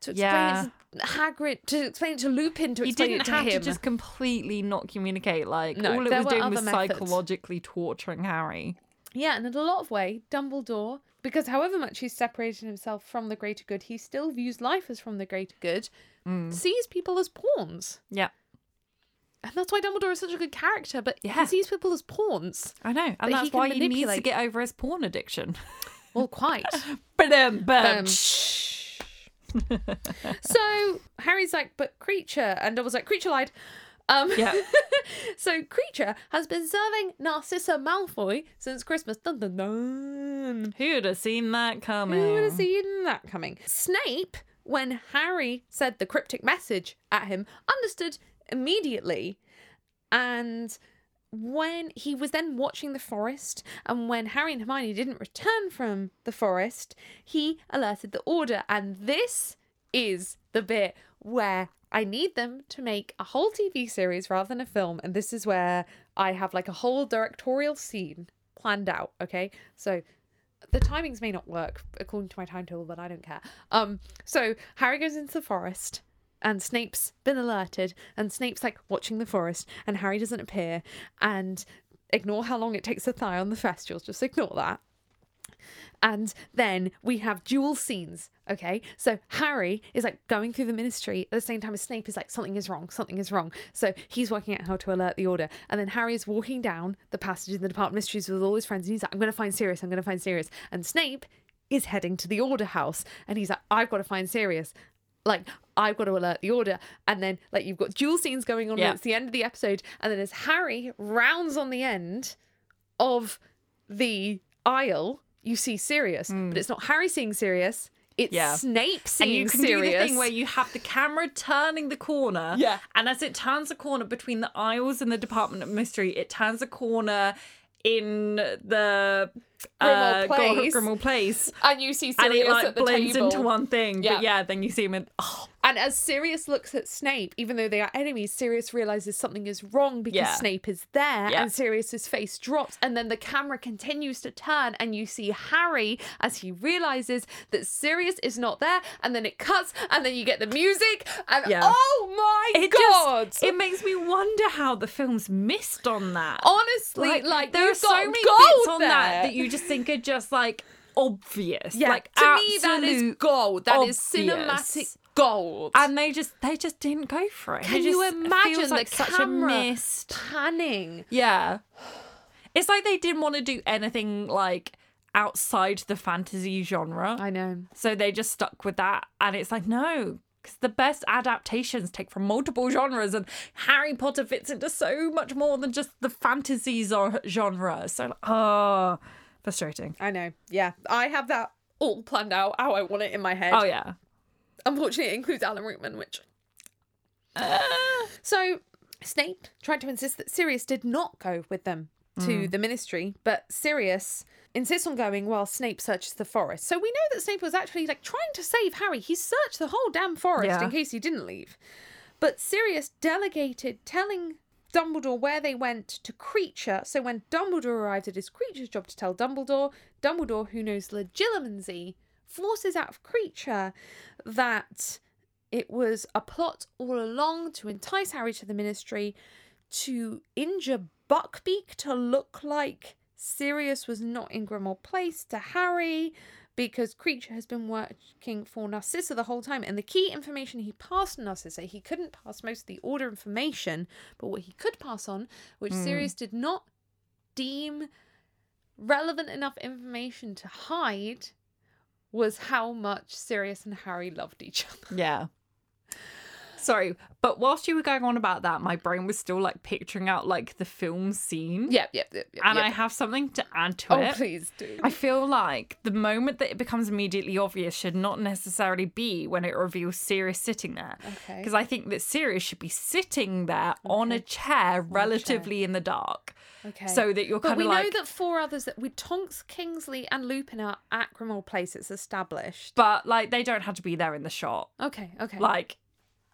To explain Yeah. it to Hagrid. To explain it to Lupin. To he explain didn't it to have him. to just completely not communicate. Like No, all it was doing was methods. psychologically torturing Harry. Yeah, and in a lot of way, Dumbledore, because however much he's separated himself from the greater good, he still views life as from the greater good, Mm. sees people as pawns. Yeah, And that's why Dumbledore is such a good character, but Yeah. he sees people as pawns. I know, and he that's can why he needs to get over his pawn addiction. Well, quite. But um, Um, so Harry's like, but Kreacher, and I was like, Kreacher lied. Um, Yeah. so Kreacher has been serving Narcissa Malfoy since Christmas. Dun dun dun. who would have seen that coming? Who would have seen that coming? Snape, when Harry said the cryptic message at him, understood immediately. And when he was then watching the forest, and when Harry and Hermione didn't return from the forest, he alerted the Order. And this is the bit where I need them to make a whole TV series rather than a film. And this is where I have like a whole directorial scene planned out. Okay. So the timings may not work according to my timetable, but I don't care. Um, so Harry goes into the forest, and Snape's been alerted, and Snape's like watching the forest, and Harry doesn't appear, and ignore how long it takes to fly on the Thestrals, just ignore that. And then we have dual scenes. Okay, so Harry is like going through the ministry at the same time as Snape is like, something is wrong, something is wrong. So he's working out how to alert the order. And then Harry is walking down the passage in the Department of Mysteries with all his friends, and he's like, I'm going to find Sirius, I'm going to find Sirius. And Snape is heading to the order house, and he's like, I've got to find Sirius. Like, I've got to alert the order. And then, like, you've got dual scenes going on, Yeah. it's the end of the episode. And then as Harry rounds on the end of the aisle, you see Sirius, but mm. it's not Harry seeing Sirius. It's. Yeah. Snape and seeing you can Sirius. do the thing where you have the camera turning the corner. Yeah. And as it turns the corner between the aisles and the Department of Mystery, it turns the corner in the Grimmauld uh, Place. Grimmauld Place. and you see And Sirius it like at the blends table. into one thing. Yeah. But yeah, then you see him in oh And as Sirius looks at Snape, even though they are enemies, Sirius realizes something is wrong because Yeah. Snape is there Yeah. and Sirius's face drops and then the camera continues to turn and you see Harry as he realizes that Sirius is not there and then it cuts and then you get the music and Yeah. oh my it god. just it makes me wonder how the film's missed on that. Honestly, like, there are so many bits on there. that that you just think are just like obvious. yeah, like to me that is gold. That is obvious. cinematic gold. and they just they just didn't go for it. Can It you imagine like such a missed? panning. Yeah, it's like they didn't want to do anything like outside the fantasy genre, I know. so they just stuck with that. And it's like no. Because the best adaptations take from multiple genres, and Harry Potter fits into so much more than just the fantasy genre. So, oh, frustrating. I know. Yeah. I have that all planned out how I want it in my head. Oh, yeah. Unfortunately, it includes Alan Rickman, which. Uh. So, Snape tried to insist that Sirius did not go with them to hmm. the ministry, but Sirius insists on going while Snape searches the forest. So we know that Snape was actually like trying to save Harry. He searched the whole damn forest Yeah. in case he didn't leave. But Sirius delegated telling Dumbledore where they went to Kreacher. So when Dumbledore arrived, it is Kreacher's job to tell Dumbledore. Dumbledore, who knows legilimency, forces out of Kreacher that it was a plot all along to entice Harry to the Ministry, to injure Buckbeak to look like Sirius was not in Grimmauld Place to Harry because Kreacher has been working for Narcissa the whole time. And the key information he passed to Narcissa, he couldn't pass most of the order information, but what he could pass on, which hmm. Sirius did not deem relevant enough information to hide, was how much Sirius and Harry loved each other. Yeah. Sorry, but whilst you were going on about that, my brain was still like picturing out like the film scene. Yep, yep, yep. yep And yep. I have something to add to Oh, it. Oh, please do. I feel like the moment that it becomes immediately obvious should not necessarily be when it reveals Sirius sitting there. Okay. Because I think that Sirius should be sitting there on a chair relatively in the dark. Okay. So that you're But kind we of like. know that four others that with Tonks, Kingsley, and Lupin are at Grimmauld Place. It's established. But like they don't have to be there in the shot. Okay, okay. Like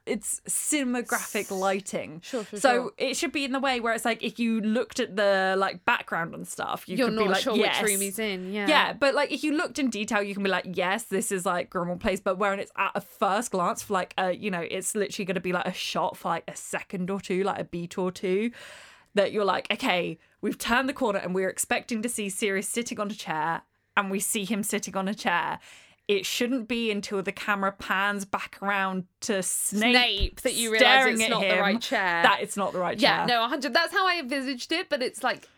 it's cinematographic lighting. Sure, sure, So sure. it should be in the way where it's like if you looked at the like background and stuff, you You're could not be like, sure yes. which room he's in. Yeah. Yeah, but like if you looked in detail, you can be like, yes, this is like Grimmauld Place. But when it's at a first glance, for like a, you know, it's literally going to be like a shot for like a second or two, like a beat or two, that you're like, okay, we've turned the corner and we're expecting to see Sirius sitting on a chair, and we see him sitting on a chair. It shouldn't be until the camera pans back around to Snape, Snape that you staring it's not the right chair. That it's not the right chair. Yeah, chair. no, 100. That's how I envisaged it, but it's like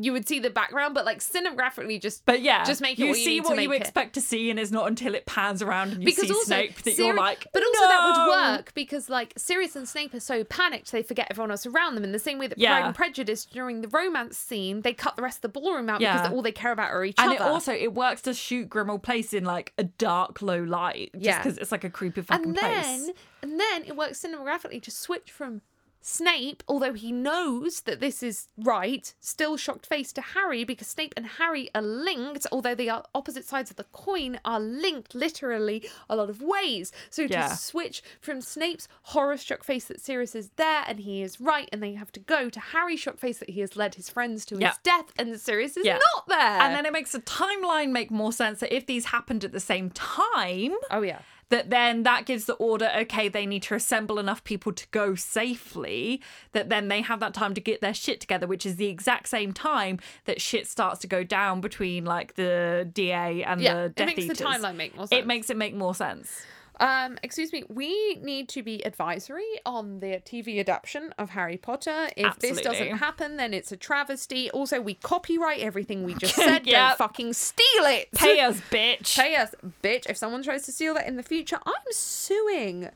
you would see the background, but like cinemagraphically, just But yeah, Just make it you what you see to what you make it. expect to see, and it's not until it pans around and you because see also Snape that Siri- you're like, but also that would work because like Sirius and Snape are so panicked they forget everyone else around them in the same way that Yeah. Pride and Prejudice during the romance scene they cut the rest of the ballroom out Yeah. because all they care about are each And other. And it also it works to shoot Grimmauld Place in like a dark, low light, just Yeah. because it's like a creepy fucking and place. then and then it works cinemagraphically to switch from Snape, although he knows that this is right, still shocked face to Harry because Snape and Harry are linked, although they are opposite sides of the coin, are linked literally a lot of ways. So to switch from Snape's horror struck face that Sirius is there and he is right and they have to go to Harry's shocked face that he has led his friends to Yeah. his death and Sirius is Yeah. not there. And then it makes the timeline make more sense that if these happened at the same time, oh yeah. That then that gives the order okay they need to assemble enough people to go safely that then they have that time to get their shit together which is the exact same time that shit starts to go down between like the da and Yeah, the it death makes the timeline make more sense. it makes it make more sense Um, excuse me, we need to be advisory on the TV adaptation of Harry Potter. If this doesn't happen, then it's a travesty. Also, we copyright everything we just said. Yep. Don't fucking steal it. pay us bitch Pay us, bitch. If someone tries to steal that in the future, I'm suing.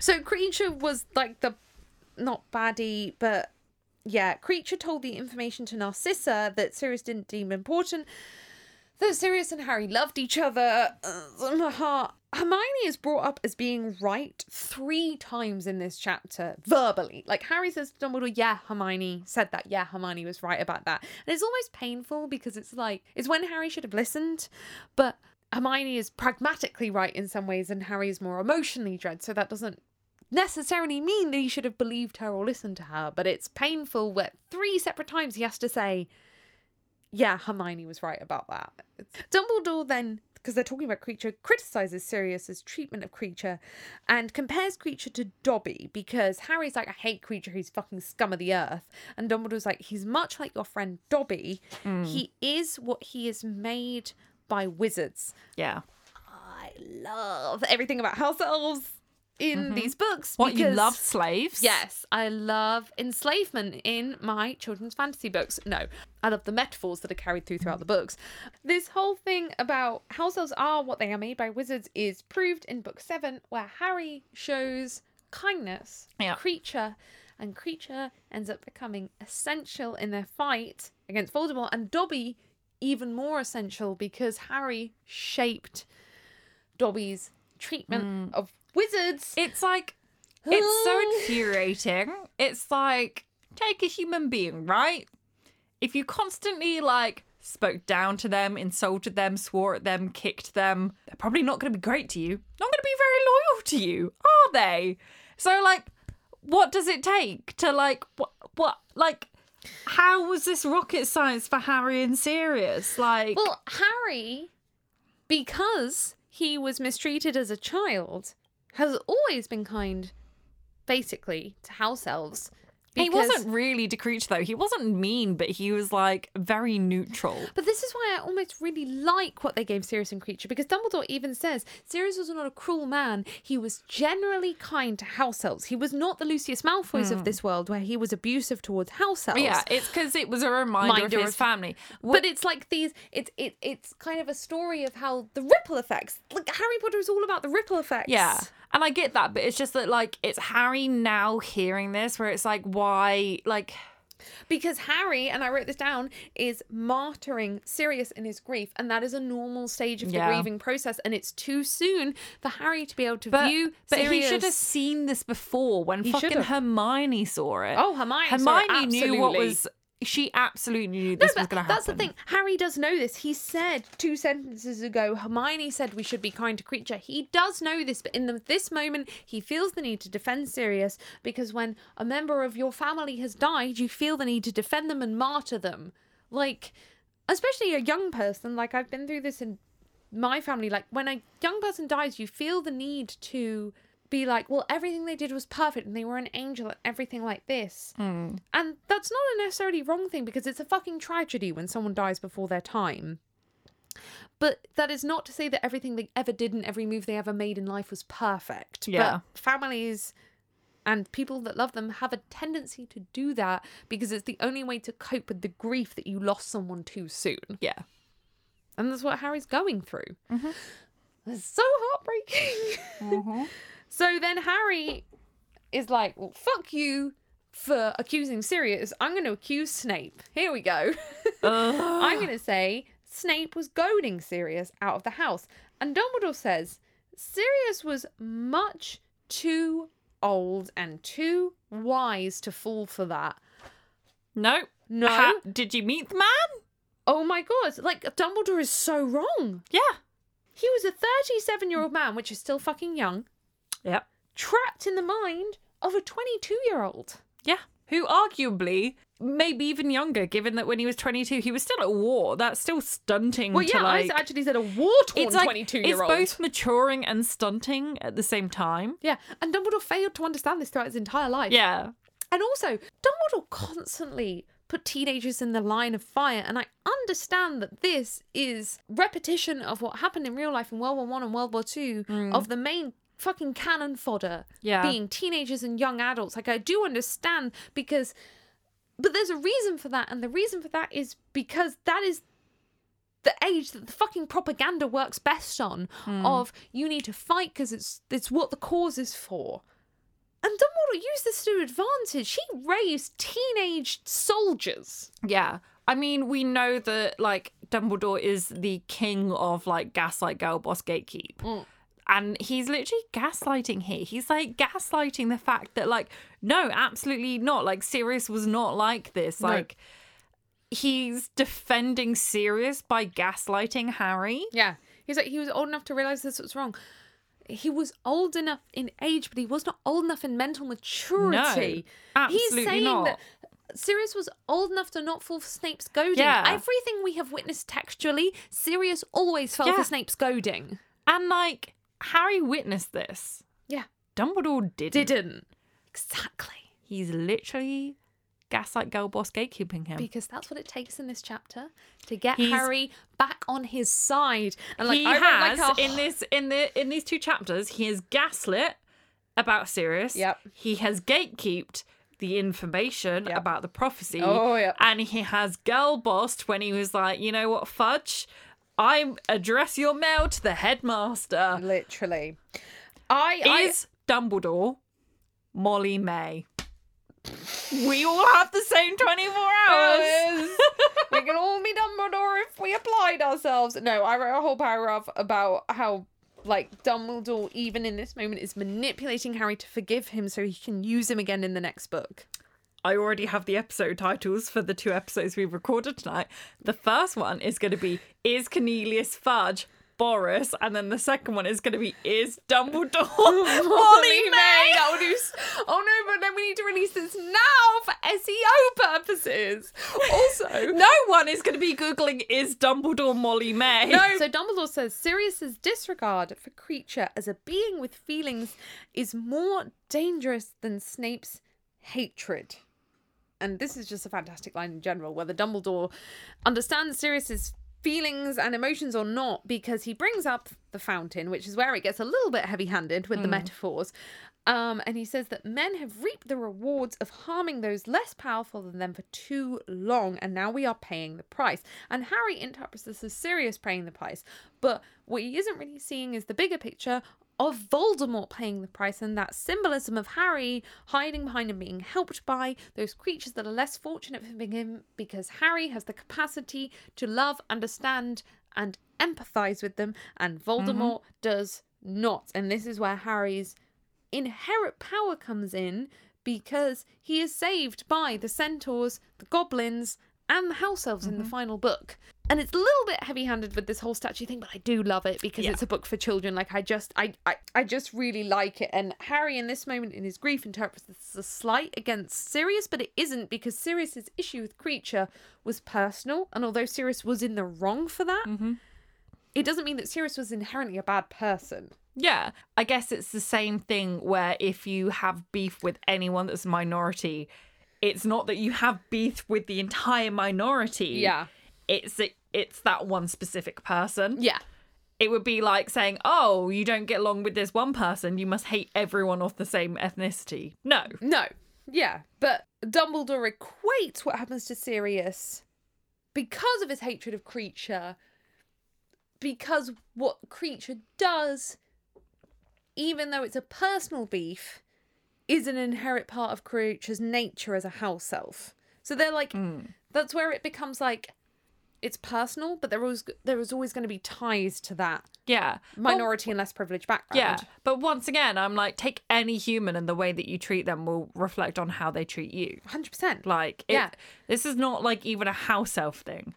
So, Kreacher was like the not baddie, but yeah, Kreacher told the information to Narcissa that Sirius didn't deem important. That Sirius and Harry loved each other. Uh. Hermione is brought up as being right three times in this chapter, verbally. Like Harry says to Dumbledore, "Yeah, Hermione said that. Yeah, Hermione was right about that." And it's almost painful because it's like it's when Harry should have listened, but Hermione is pragmatically right in some ways, and Harry is more emotionally dread. So that doesn't necessarily mean that he should have believed her or listened to her. But it's painful where three separate times he has to say, yeah, Hermione was right about that. Dumbledore then, because they're talking about Kreacher, criticizes Sirius's treatment of Kreacher and compares Kreacher to Dobby because Harry's like, I hate Kreacher, he's fucking scum of the earth. And Dumbledore's like, he's much like your friend Dobby. Mm. He is what he is made by wizards. yeah I love everything about house elves in mm-hmm. these books. what you love slaves Yes, I love enslavement in my children's fantasy books. No, I love the metaphors that are carried through throughout mm. the books. This whole thing about house elves are what they are made by wizards is proved in book seven, where Harry shows kindness, Yeah. Kreacher, and Kreacher ends up becoming essential in their fight against Voldemort, and Dobby even more essential because Harry shaped Dobby's treatment mm. of wizards. it's like it's so ah. infuriating. It's like take a human being right? If you constantly like spoke down to them insulted them swore at them kicked them they're probably not going to be great to you. Not going to be very loyal to you are they? So like what does it take to like what what like how was this rocket science for Harry and Sirius? Like Well, Harry, because he was mistreated as a child, has always been kind, basically, to house elves. he wasn't really to Kreacher though. He wasn't mean, but he was like very neutral. But this is why I almost really like what they gave Sirius and Kreacher because Dumbledore even says Sirius was not a cruel man. He was generally kind to house elves. He was not the Lucius Malfoys of hmm. this world where he was abusive towards house elves. Yeah, it's because it was a reminder Minder of his family. But it's like these. It's it. It's kind of a story of how the ripple effects. Like Harry Potter is all about the ripple effects. Yeah. And I get that, but it's just that like it's Harry now hearing this where it's like why like because Harry and I wrote this down is martyring Sirius in his grief, and that is a normal stage of the Yeah. grieving process, and it's too soon for Harry to be able to but, view. but he should have seen this before when He fucking should've. Hermione saw it. Oh, Hermione saw it, Hermione knew what was she absolutely knew this No, was going to happen. that's the thing. Harry does know this. He said two sentences ago, Hermione said we should be kind to Kreacher. He does know this, but in the, this moment, he feels the need to defend Sirius because when a member of your family has died, you feel the need to defend them and martyr them. Like, especially a young person. Like, I've been through this in my family. Like, when a young person dies, you feel the need to be like, well, everything they did was perfect and they were an angel and everything like this. Hmm. And that's not a necessarily wrong thing because it's a fucking tragedy when someone dies before their time. But that is not to say that everything they ever did and every move they ever made in life was perfect. Yeah. But families and people that love them have a tendency to do that because it's the only way to cope with the grief that you lost someone too soon. yeah. And that's what Harry's going through. Mm-hmm. It's so heartbreaking. Mm-hmm. So then Harry is like, well, fuck you for accusing Sirius. I'm going to accuse Snape. Here we go. I'm going to say Snape was goading Sirius out of the house. And Dumbledore says Sirius was much too old and too wise to fall for that. No. No. Ha- did you meet the man? Oh my god, like Dumbledore is so wrong. Yeah. He was a 37 year old man, which is still fucking young, Yep. trapped in the mind of a 22 year old. Yeah. Who arguably, maybe even younger, given that when he was 22, he was still at war. That's still stunting Well, to yeah, like. I actually said a war torn like 22 it's year old. It's both maturing and stunting at the same time. Yeah, and Dumbledore failed to understand this throughout his entire life. Yeah. And also, Dumbledore constantly put teenagers in the line of fire, and I understand that this is repetition of what happened in real life in World War One and World War Two hmm. of the main fucking cannon fodder Yeah. being teenagers and young adults. Like I do understand because but there's a reason for that, and the reason for that is because that is the age that the fucking propaganda works best on of you need to fight because it's it's what the cause is for. And Dumbledore used this to advantage. He raised teenage soldiers. Yeah. I mean, we know that like Dumbledore is the king of like gaslight girl boss gatekeep. Mm. And he's literally gaslighting here. He's like gaslighting the fact that like no, absolutely not. Like Sirius was not like this. No. Like he's defending Sirius by gaslighting Harry. Yeah. He's like he was old enough to realize this was wrong. He was old enough in age, but he was not old enough in mental maturity. No, absolutely He's saying not. that Sirius was old enough to not fall for Snape's goading. Yeah. Everything we have witnessed textually, Sirius always fell Yeah. for Snape's goading. And like Harry witnessed this. Yeah. Dumbledore didn't. Didn't. Exactly. He's literally gaslight girl boss gatekeeping him. Because that's what it takes in this chapter to get He's- Harry back on his side. And like he I has like, a- in this in the in these two chapters he has gaslit about Sirius. Yep. He has gatekeeped the information Yep. about the prophecy. Oh, yep. And he has girl bossed when he was like, you know what, fudge, I address your mail to the headmaster. literally. I, I Is Dumbledore Molly-Mae? We all have the same 24 hours. we can all be Dumbledore if we applied ourselves. No, I wrote a whole paragraph about how like Dumbledore, even in this moment, is manipulating Harry to forgive him so he can use him again in the next book. I already have the episode titles for the two episodes we've recorded tonight. The first one is going to be Is Cornelius Fudge Boris, and then the second one is going to be is Dumbledore Molly Molly-Mae. May. That would do. Oh no! But then we need to release this now for SEO purposes. Also, No one is going to be googling is Dumbledore Molly-Mae. No. So Dumbledore says Sirius's disregard for Kreacher as a being with feelings is more dangerous than Snape's hatred. And this is just a fantastic line in general, whether Dumbledore understands Sirius's feelings and emotions or not, because he brings up the fountain, which is where it gets a little bit heavy-handed with the metaphors. Um, and he says that men have reaped the rewards of harming those less powerful than them for too long, and now we are paying the price. And Harry interprets this as Sirius paying the price, but what he isn't really seeing is the bigger picture of Voldemort paying the price, and that symbolism of Harry hiding behind and being helped by those creatures that are less fortunate for him, because Harry has the capacity to love, understand, and empathize with them, and mm-hmm. Voldemort does not. And this is where Harry's inherent power comes in because he is saved by the centaurs, the goblins, and the house elves in the mm-hmm. final book. And it's a little bit heavy-handed with this whole statue thing, but I do love it because Yeah. it's a book for children. Like I just I, I I just really like it. And Harry in this moment in his grief interprets this as a slight against Sirius, but it isn't because Sirius's issue with Kreacher was personal, and although Sirius was in the wrong for that, mm-hmm. it doesn't mean that Sirius was inherently a bad person. Yeah, I guess it's the same thing where if you have beef with anyone that's a minority, it's not that you have beef with the entire minority. Yeah. It's it's that one specific person. Yeah. It would be like saying, "Oh, you don't get along with this one person, you must hate everyone of the same ethnicity." No. No. Yeah. But Dumbledore equates what happens to Sirius because of his hatred of Kreacher, because what Kreacher does, even though it's a personal beef, is an inherent part of Kreacher's nature as a house elf. So they're like, hmm. that's where it becomes like, it's personal, but there was there is always going to be ties to that Yeah. minority and less privileged background. Yeah, but once again, I'm like, take any human and the way that you treat them will reflect on how they treat you. hundred percent. Like, it, Yeah. this is not like even a house elf thing.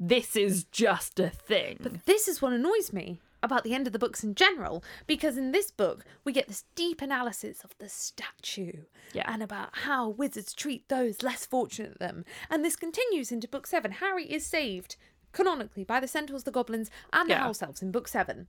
This is just a thing. But this is what annoys me about the end of the books in general, because in this book we get this deep analysis of the statue Yeah. and about how wizards treat those less fortunate than them. And this continues into book seven. Harry is saved canonically by the centaurs, the goblins, and the house elves in book seven.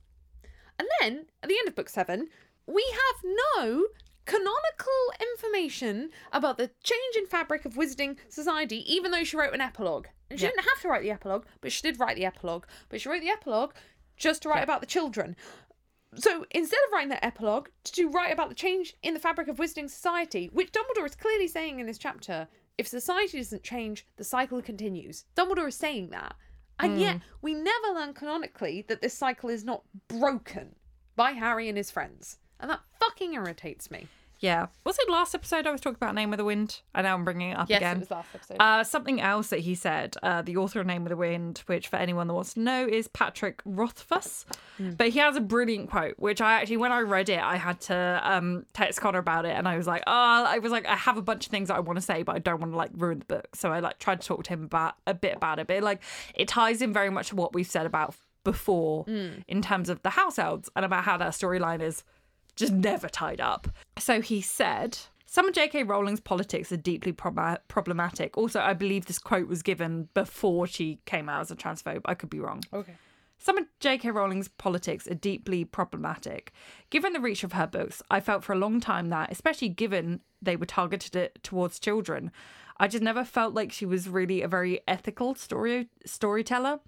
And then at the end of book seven, we have no canonical information about the change in fabric of wizarding society, even though she wrote an epilogue. And she Yeah. didn't have to write the epilogue, but she did write the epilogue. But she wrote the epilogue just to write about the children. So instead of writing that epilogue, to write about the change in the fabric of wizarding society, which Dumbledore is clearly saying in this chapter, if society doesn't change, the cycle continues. Dumbledore is saying that. And yet, hmm. we never learn canonically that this cycle is not broken by Harry and his friends. And that fucking irritates me. Yeah. Was it last episode I was talking about Name of the Wind? And now I'm bringing it up Yes, again. it was last episode. Uh, something else that he said, uh, the author of Name of the Wind, which for anyone that wants to know is Patrick Rothfuss. But he has a brilliant quote, which I actually, when I read it, I had to um, text Connor about it, and I was like, oh, I was like, I have a bunch of things that I want to say, but I don't want to like ruin the book. So I like tried to talk to him about a bit about it, but like it ties in very much to what we've said about before in terms of the house elves and about how that storyline is just never tied up. So he said, some of J.K. Rowling's politics are deeply prob- problematic. Also, I believe this quote was given before she came out as a transphobe. I could be wrong. okay. Some of J.K. Rowling's politics are deeply problematic. Given the reach of her books, I felt for a long time that, especially given they were targeted at- towards children, I just never felt like she was really a very ethical story storyteller.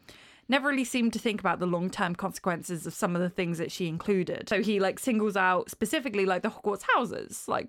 Never really seemed to think about the long term consequences of some of the things that she included. So he like singles out specifically like the Hogwarts houses, like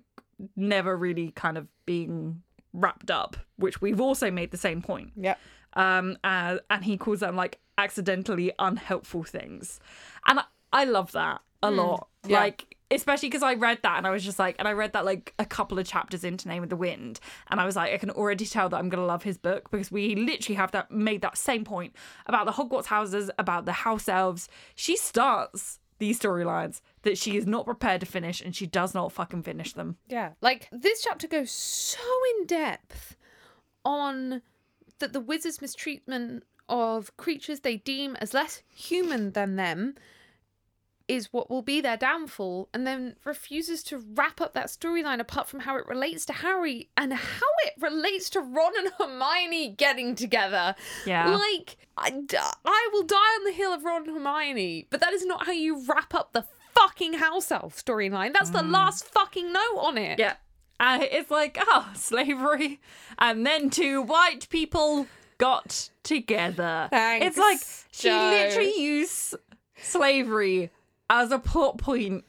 never really kind of being wrapped up, which we've also made the same point Yeah. um uh, and he calls them like accidentally unhelpful things and i, I love that a lot yeah. like especially because i read that and i was just like and i read that like a couple of chapters into name of the wind and i was like i can already tell that i'm gonna love his book because we literally have that made that same point about the hogwarts houses about the house elves she starts these storylines that she is not prepared to finish and she does not fucking finish them Yeah. Like this chapter goes so in depth on that the wizard's mistreatment of creatures they deem as less human than them is what will be their downfall, and then refuses to wrap up that storyline apart from how it relates to Harry and how it relates to Ron and Hermione getting together. Yeah. Like, I, I will die on the hill of Ron and Hermione, but that is not how you wrap up the fucking house elf storyline. That's the mm. last fucking note on it. Yeah. And it's like, oh, slavery. And then two white people got together. Thanks, it's like she Joe. literally used slavery as a plot point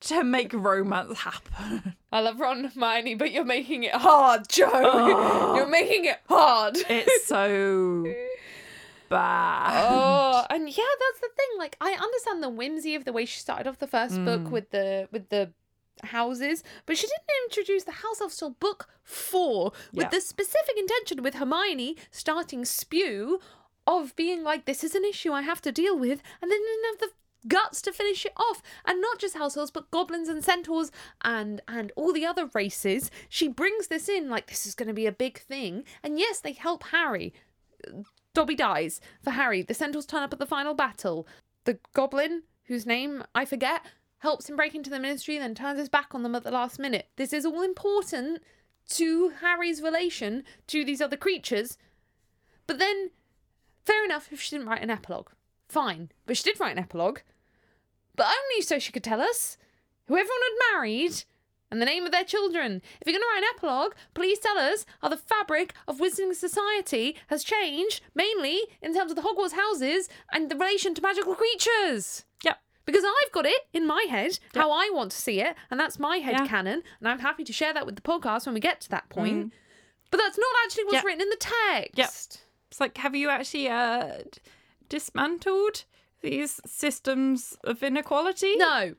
to make romance happen. I love Ron and Hermione, but you're making it hard, Joe. You're making it hard. It's so bad. oh, and yeah, that's the thing. Like, I understand the whimsy of the way she started off the first book mm. with the with the houses, but she didn't introduce the house elves till book four with Yeah. the specific intention with Hermione starting spew of being like, "This is an issue I have to deal with," and then didn't have the guts to finish it off and not just house elves but goblins and centaurs and and all the other races she brings this in like this is going to be a big thing and yes they help harry Dobby dies for Harry. The centaurs turn up at the final battle. The goblin, whose name I forget, helps him break into the ministry, then turns his back on them at the last minute. This is all important to Harry's relation to these other creatures. But then, fair enough if she didn't write an epilogue. Fine. But she did write an epilogue. But only so she could tell us who everyone had married and the name of their children. If you're going to write an epilogue, please tell us how the fabric of Wizarding Society has changed, mainly in terms of the Hogwarts houses and the relation to magical creatures. Yep. Because I've got it in my head how I want to see it, and that's my head Yeah. canon, and I'm happy to share that with the podcast when we get to that point. But that's not actually what's Yep. written in the text. It's like, have you actually uh, dismantled these systems of inequality? No.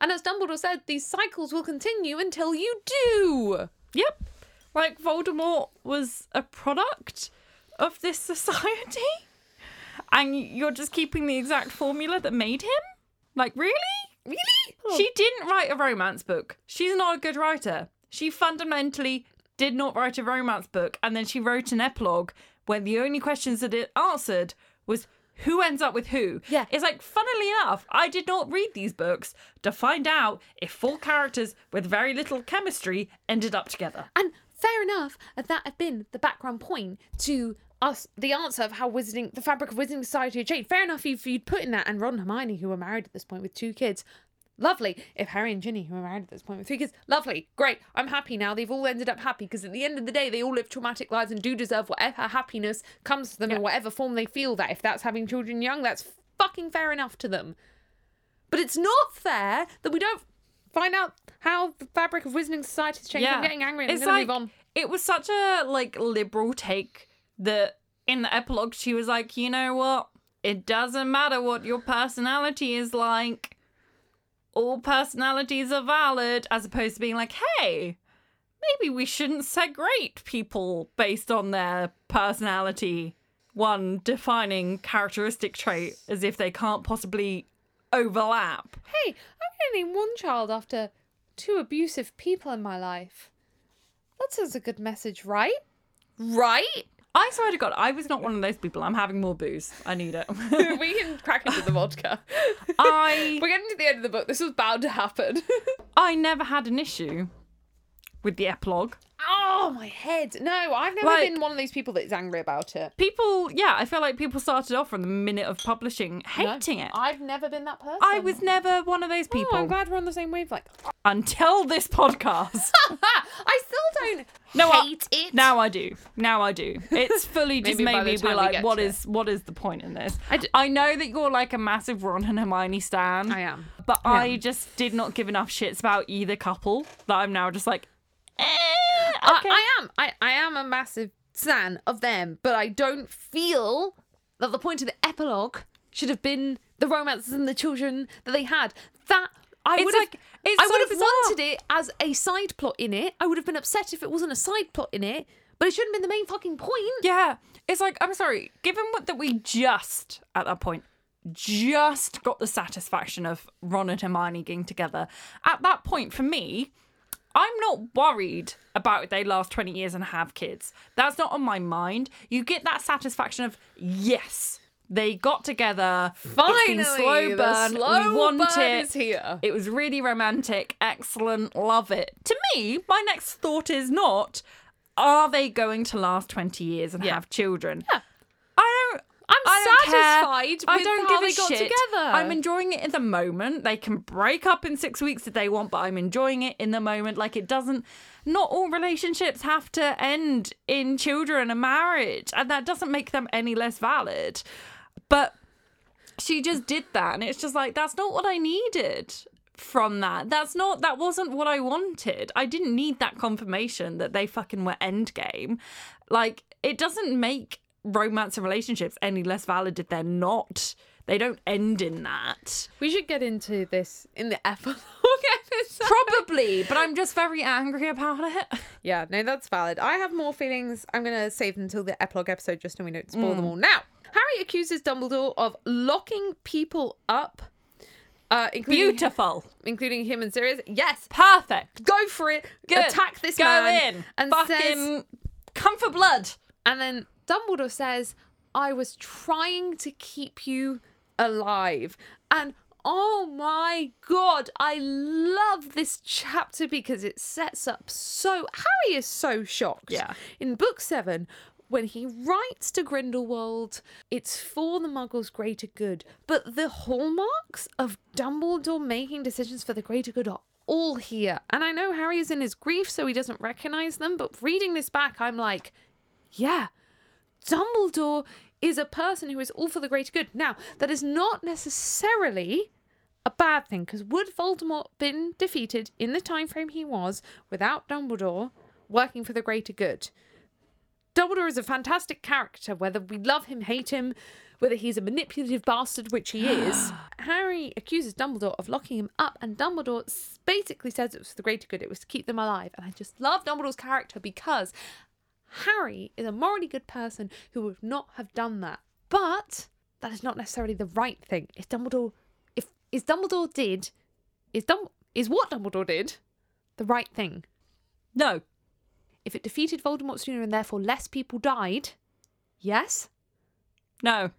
And as Dumbledore said, these cycles will continue until you do. Yep. Like Voldemort was a product of this society, and you're just keeping the exact formula that made him. Like, really? Really? She oh. didn't write a romance book. She's not a good writer. She fundamentally did not write a romance book, and then she wrote an epilogue where the only questions that it answered was who ends up with who. Yeah. It's like, funnily enough, I did not read these books to find out if four characters with very little chemistry ended up together. And fair enough, if that had been the background point to us, the answer of how wizarding, the fabric of wizarding society had changed. Fair enough if you'd put in that, and Ron and Hermione, who were married at this point with two kids. Lovely. If Harry and Ginny, who were married at this point with three kids, lovely. Great. I'm happy now. They've all ended up happy because at the end of the day, they all live traumatic lives and do deserve whatever happiness comes to them in whatever form they feel that. If that's having children young, that's fucking fair enough to them. But it's not fair that we don't find out how the fabric of Wizarding Society has changed. I'm getting angry and it's like move on. it was such a like liberal take that in the epilogue she was like, you know what? It doesn't matter what your personality is like. All personalities are valid, as opposed to being like, hey, maybe we shouldn't segregate people based on their personality. One defining characteristic trait as if they can't possibly overlap. Hey, I'm getting one child after two abusive people in my life. That sounds a good message, right? Right? I swear to God, I was not one of those people. I'm having more booze. I need it. we can crack into the vodka. I We're getting to the end of the book. This was bound to happen. I never had an issue with the epilogue. oh, my head. No, I've never Like- been one of those people that's angry about it. People, yeah, I feel like people started off from the minute of publishing No, hating it. I've never been that person. I was never one of those Oh, people I'm glad we're on the same wavelength. until this podcast. I still don't No, I- hate it. now I do. Now I do. It's fully just Maybe by made the me time be we like, get what to is what is the point in this? I d- I know that you're like a massive Ron and Hermione stan. I am. But I just did not give enough shits about either couple that I'm now just like, eh, I- okay. I, am. I, I am a massive fan of them, but I don't feel that the point of the epilogue should have been the romances and the children that they had. That I would have. like- it's I so would have bizarre. wanted it as a side plot in it. I would have been upset if it wasn't a side plot in it, but it shouldn't have been the main fucking point. Yeah, it's like I'm sorry. Given what that we just at that point just got the satisfaction of Ron and Hermione getting together. At that point, for me, I'm not worried about if they last 20 years and have kids. That's not on my mind. You get that satisfaction of, yes, they got together. Finally, slow burn. slow we want burn it. is here. It was really romantic. Excellent. Love it. To me, my next thought is not, are they going to last 20 years and Yeah. have children? Yeah. I'm I satisfied I don't how give a got shit. together. I'm enjoying it in the moment. They can break up in six weeks if they want, but I'm enjoying it in the moment. Like it doesn't. Not all relationships have to end in children and a marriage, and that doesn't make them any less valid. But she just did that, and it's just like that's not what I needed from that. That's not. That wasn't what I wanted. I didn't need that confirmation that they fucking were endgame. Like it doesn't make romance and relationships any less valid if they're not. They don't end in that. We should get into this in the epilogue episode. Probably, but I'm just very angry about it. Yeah, no, that's valid. I have more feelings. I'm going to save them until the epilogue episode just so we don't spoil them all. Now, Harry accuses Dumbledore of locking people up, uh, including, Beautiful. including him and Sirius. Yes, Perfect. go for it. Good. Attack this Go man. in. And Fucking says, come for blood. and then Dumbledore says, "I was trying to keep you alive." And oh my god, I love this chapter because it sets up so Harry is so shocked. Yeah. In book 7, when he writes to Grindelwald, it's for the Muggles' greater good, but the hallmarks of Dumbledore making decisions for the greater good are all here. And I know Harry is in his grief, so he doesn't recognize them, but reading this back, I'm like, yeah, Dumbledore is a person who is all for the greater good. Now, that is not necessarily a bad thing because would Voldemort been defeated in the time frame he was without Dumbledore working for the greater good? Dumbledore is a fantastic character, whether we love him, hate him, whether he's a manipulative bastard, which he is. Harry accuses Dumbledore of locking him up, and Dumbledore basically says it was for the greater good, it was to keep them alive. And I just love Dumbledore's character because Harry is a morally good person who would not have done that. But that is not necessarily the right thing. If Dumbledore, if is Dumbledore did, is Dum is what Dumbledore did, the right thing. No. If it defeated Voldemort sooner and therefore less people died, yes. No.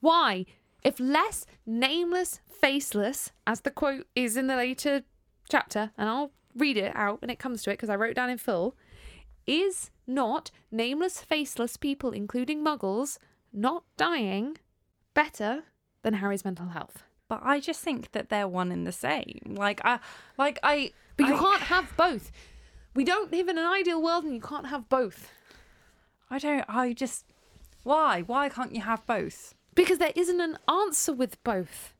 Why? If less nameless, faceless, as the quote is in the later chapter, and I'll read it out when it comes to it because I wrote it down in full, is not nameless, faceless people, including muggles, not dying better than Harry's mental health? But I just think that they're one and the same. Like I like I But you I- can't have both. We don't live in an ideal world and you can't have both. I don't I just why? Why can't you have both? Because there isn't an answer with both.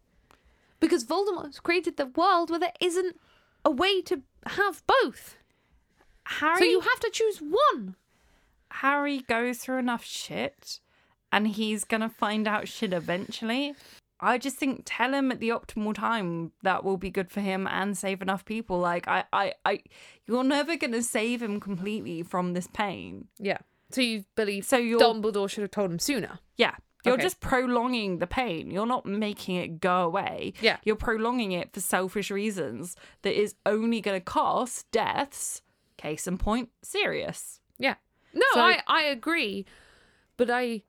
Because Voldemort's created the world where there isn't a way to have both. Harry So you have to choose one. Harry goes through enough shit and he's gonna find out shit eventually. I just think tell him at the optimal time that will be good for him and save enough people. Like I, I, I you're never gonna save him completely from this pain. Yeah. So you believe So you're Dumbledore should have told him sooner. yeah. You're Okay. just prolonging the pain. You're not making it go away. Yeah. You're prolonging it for selfish reasons that is only gonna cost deaths. Case in point, Sirius. Yeah. No, So- I, I agree. But I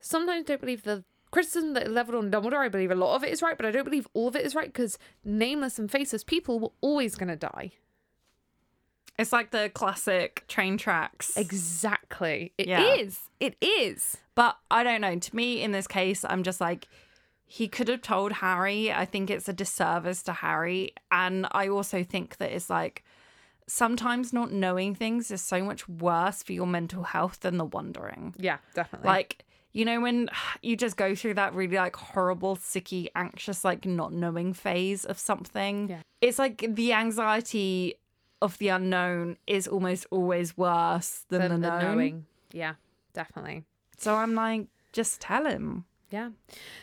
sometimes don't believe the criticism that leveled on Dumbledore. I believe a lot of it is right, but I don't believe all of it is right because nameless and faceless people were always going to die. It's like the classic train tracks. Exactly. It Yeah. is. It is. But I don't know. To me, in this case, I'm just like, he could have told Harry. I think it's a disservice to Harry. And I also think that it's like, sometimes not knowing things is so much worse for your mental health than the wondering. Yeah, definitely. Like, you know, when you just go through that really like horrible, sicky, anxious, like not knowing phase of something, Yeah. it's like the anxiety of the unknown is almost always worse than, than the, the knowing. Yeah, definitely. So I'm like, just tell him. Yeah.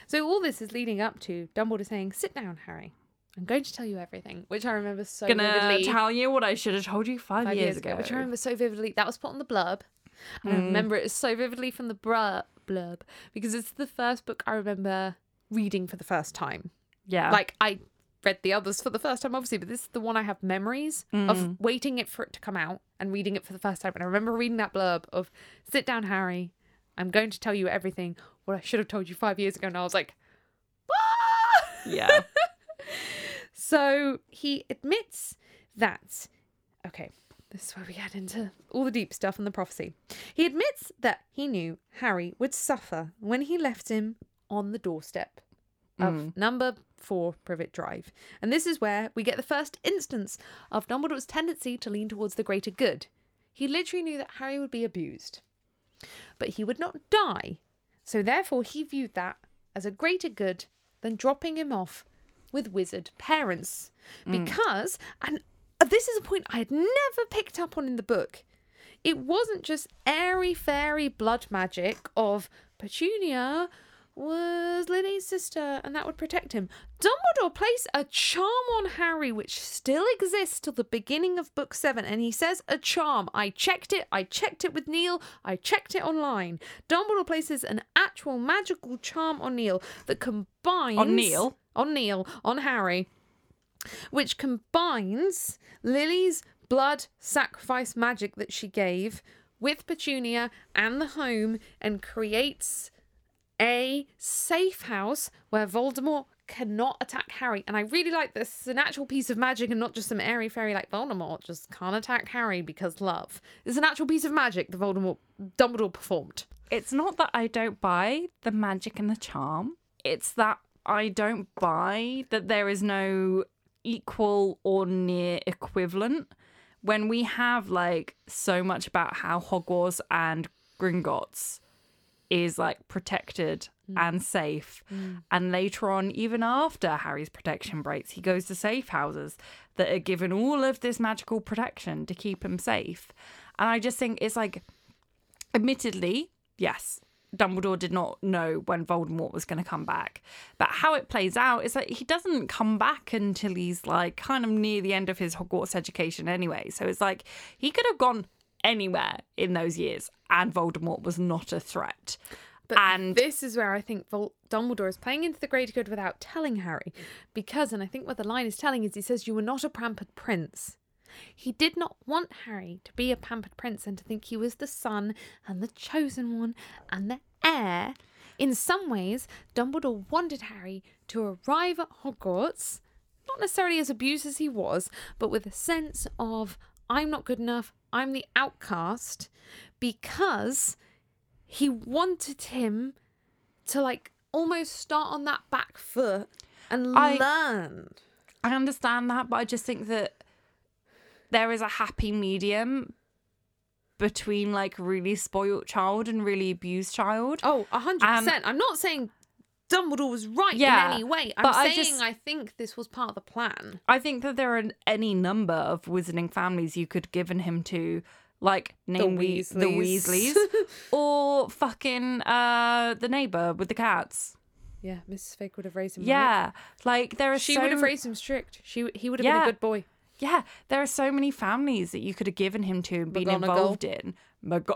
So all this is leading up to Dumbledore saying, "Sit down, Harry. I'm going to tell you everything," which I remember so vividly. gonna vividly. tell you what I should have told you five, five years, ago. which I remember so vividly. That was put on the blurb. And I remember it so vividly from the br- blurb because it's the first book I remember reading for the first time. yeah, Like I read the others for the first time, obviously, but this is the one I have memories of waiting it for it to come out and reading it for the first time. And I remember reading that blurb of "Sit down, Harry. I'm going to tell you everything. What I should have told you five years ago." And I was like, "Ah!" Yeah. So he admits that, okay, this is where we get into all the deep stuff and the prophecy. He admits that he knew Harry would suffer when he left him on the doorstep of mm. number four Privet Drive. And this is where we get the first instance of Dumbledore's tendency to lean towards the greater good. He literally knew that Harry would be abused, but he would not die. So therefore, he viewed that as a greater good than dropping him off with wizard parents. Mm. Because, and uh, this is a point I had never picked up on in the book, it wasn't just airy fairy blood magic of Petunia was Lily's sister and that would protect him. Dumbledore placed a charm on Harry which still exists till the beginning of book 7 and he says a charm. I checked it, I checked it with Neil, I checked it online. Dumbledore places an actual magical charm on Neil that combines On Neil? on Neil, on Harry, which combines Lily's blood sacrifice magic that she gave with Petunia and the home and creates a safe house where Voldemort cannot attack Harry. And I really like this. It's an actual piece of magic and not just some airy fairy like Voldemort just can't attack Harry because love. It's an actual piece of magic that Voldemort Dumbledore performed. it's not that I don't buy the magic and the charm. It's that I don't buy that there is no equal or near equivalent when we have like so much about how Hogwarts and Gringotts is like protected mm. and safe. Mm. And later on, even after Harry's protection breaks, he goes to safe houses that are given all of this magical protection to keep him safe. And I just think it's like admittedly, yes, Dumbledore did not know when Voldemort was going to come back. But how it plays out is that he doesn't come back until he's like kind of near the end of his Hogwarts education anyway. So it's like he could have gone anywhere in those years and Voldemort was not a threat. But And- this is where I think Vol- Dumbledore is playing into the greater good without telling Harry. Because, and I think what the line is telling is he says, You were not a pampered prince. He did not want Harry to be a pampered prince and to think he was the son and the chosen one and the heir. In some ways, Dumbledore wanted Harry to arrive at Hogwarts, not necessarily as abused as he was, but with a sense of, I'm not good enough, I'm the outcast, because he wanted him to like almost start on that back foot and I- learn. I understand that, but I just think that there is a happy medium between like really spoilt child and really abused child. Oh, a hundred percent. Um, I'm not saying Dumbledore was right Yeah, in any way. I'm but saying I, just- think this was part of the plan. I think that there are any number of wizarding families you could have given him to, like name we the Weasleys. Weasleys, or fucking uh the neighbor with the cats. Yeah, Mrs. Fake would have raised him. right? Yeah, like there are she so would have raised him strict. She he would have been a good boy. yeah there are so many families that you could have given him to and been McGonagall. involved in.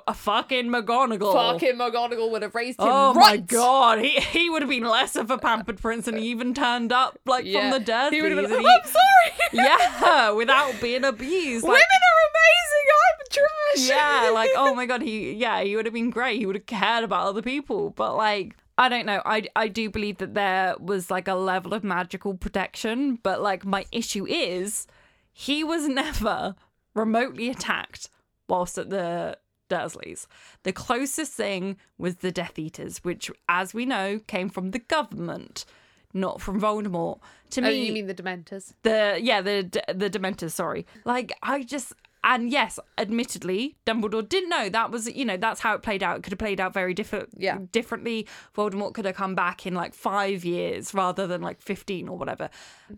A fucking McGonagall. Fucking McGonagall would have raised him Oh my god, he he would have been less of a pampered prince and he even turned up like Yeah. from the Dursleys. He would have been. and Oh, I'm sorry. yeah, without being abused. Like, Women are amazing. I'm trash. yeah, like oh my god, he yeah, he would have been great. He would have cared about other people, but like I don't know. I I do believe that there was like a level of magical protection, but like my issue is he was never remotely attacked whilst at the Dursleys. The closest thing was the Death Eaters, which, as we know, came from the government, not from Voldemort. To Oh, me, you mean the Dementors? the yeah the the dementors sorry like i just and yes admittedly dumbledore didn't know that was you know that's how it played out. It could have played out very different Yeah. differently. Voldemort could have come back in like five years rather than like 15 or whatever.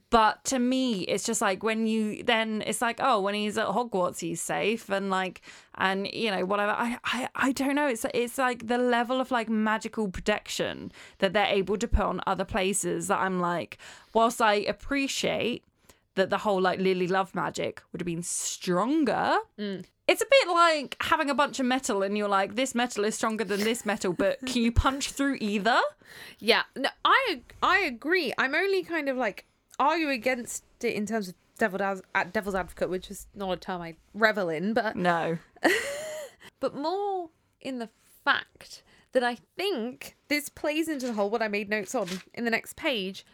But to me it's just like when you then it's like oh when he's at hogwarts he's safe and like and you know whatever. I i, I don't know. It's it's like the level of like magical protection that they're able to put on other places that i'm like whilst i appreciate that the whole like Lily Love magic would have been stronger. Mm. It's a bit like having a bunch of metal and you're like, this metal is stronger than this metal, but can you punch through either? Yeah, no, I I agree. I'm only kind of like argue against it in terms of devil ad- ad- devil's advocate, which is not a term I revel in, but No. but more in the fact that I think this plays into the whole what I made notes on in the next page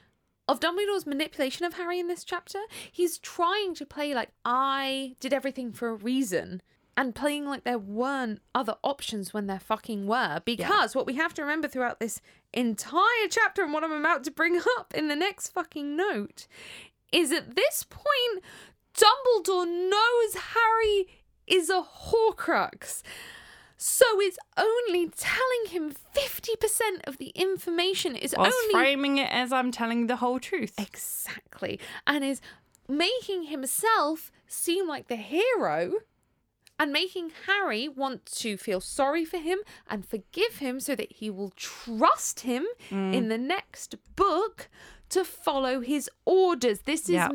of Dumbledore's manipulation of Harry in this chapter. He's trying to play like I did everything for a reason and playing like there weren't other options when there fucking were. Because what we have to remember throughout this entire chapter and what I'm about to bring up in the next fucking note is at this point Dumbledore knows Harry is a Horcrux. So it's only telling him 50% of the information is was only framing it as I'm telling the whole truth. Exactly. And is making himself seem like the hero and making Harry want to feel sorry for him and forgive him so that he will trust him Mm. in the next book to follow his orders. This is Yeah.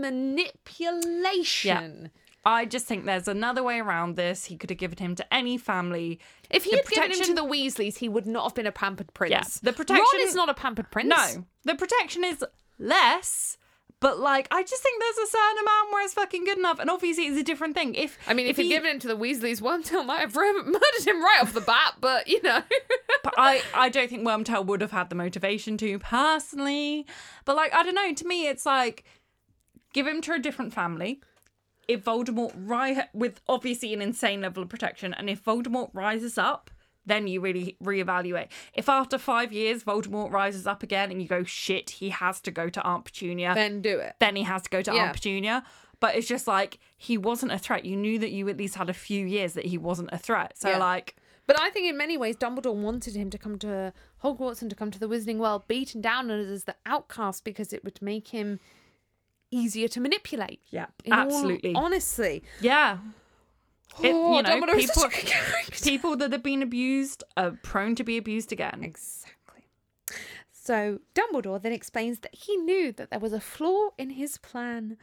manipulation. I just think there's another way around this. He could have given him to any family. If he The had given him to the Weasleys, he would not have been a pampered prince. Yeah, the protection- Ron is not a pampered prince. No, the protection is less, but like I just think there's a certain amount where it's fucking good enough. And obviously, it's a different thing. If I mean, if, he'd he, given him to the Weasleys, Wormtail might have murdered him right off the bat, but you know. But I, I don't think Wormtail would have had the motivation to personally. But like, I don't know. To me, it's like give him to a different family. If Voldemort ri- with obviously an insane level of protection, and if Voldemort rises up, then you really reevaluate. If after five years Voldemort rises up again and you go shit, he has to go to Aunt Petunia, then do it. then he has to go to Yeah. Aunt Petunia. But it's just like he wasn't a threat. You knew that you at least had a few years that he wasn't a threat. So Yeah. like, But I think in many ways, Dumbledore wanted him to come to Hogwarts and to come to the Wizarding World beaten down as the outcast because it would make him easier to manipulate. yeah, In all absolutely, honestly. yeah. It- oh, you know, people- such a good people that have been abused are prone to be abused again. Exactly. So Dumbledore then explains that he knew that there was a flaw in his plan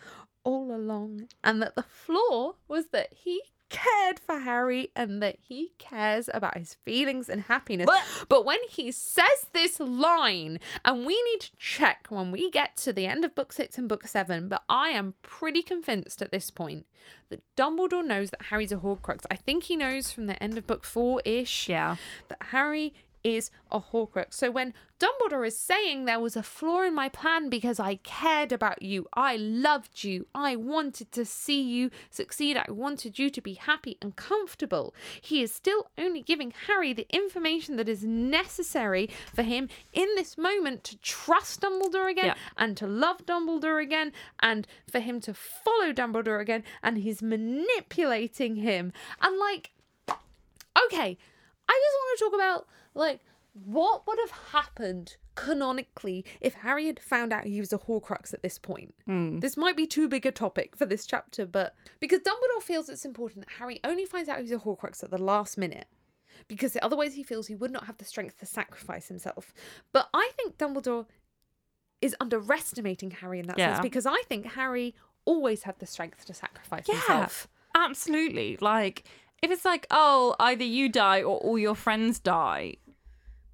all along, and that the flaw was that he cared for Harry and that he cares about his feelings and happiness. But- But when he says this line, and we need to check when we get to the end of book six and book seven, but I am pretty convinced at this point that Dumbledore knows that Harry's a Horcrux. I think he knows from the end of book four ish Yeah. that Harry is a Horcrux. So when Dumbledore is saying there was a flaw in my plan because I cared about you, I loved you, I wanted to see you succeed, I wanted you to be happy and comfortable, he is still only giving Harry the information that is necessary for him in this moment to trust Dumbledore again Yeah. and to love Dumbledore again and for him to follow Dumbledore again and he's manipulating him. And like okay, I just want to talk about like what would have happened canonically if Harry had found out he was a Horcrux at this point. Hmm. This might be too big a topic for this chapter, but because Dumbledore feels it's important that Harry only finds out he's a Horcrux at the last minute. Because otherwise he feels he would not have the strength to sacrifice himself. But I think Dumbledore is underestimating Harry in that sense because I think Harry always had the strength to sacrifice Yeah. himself. Absolutely. Like, if it's like, oh, either you die or all your friends die,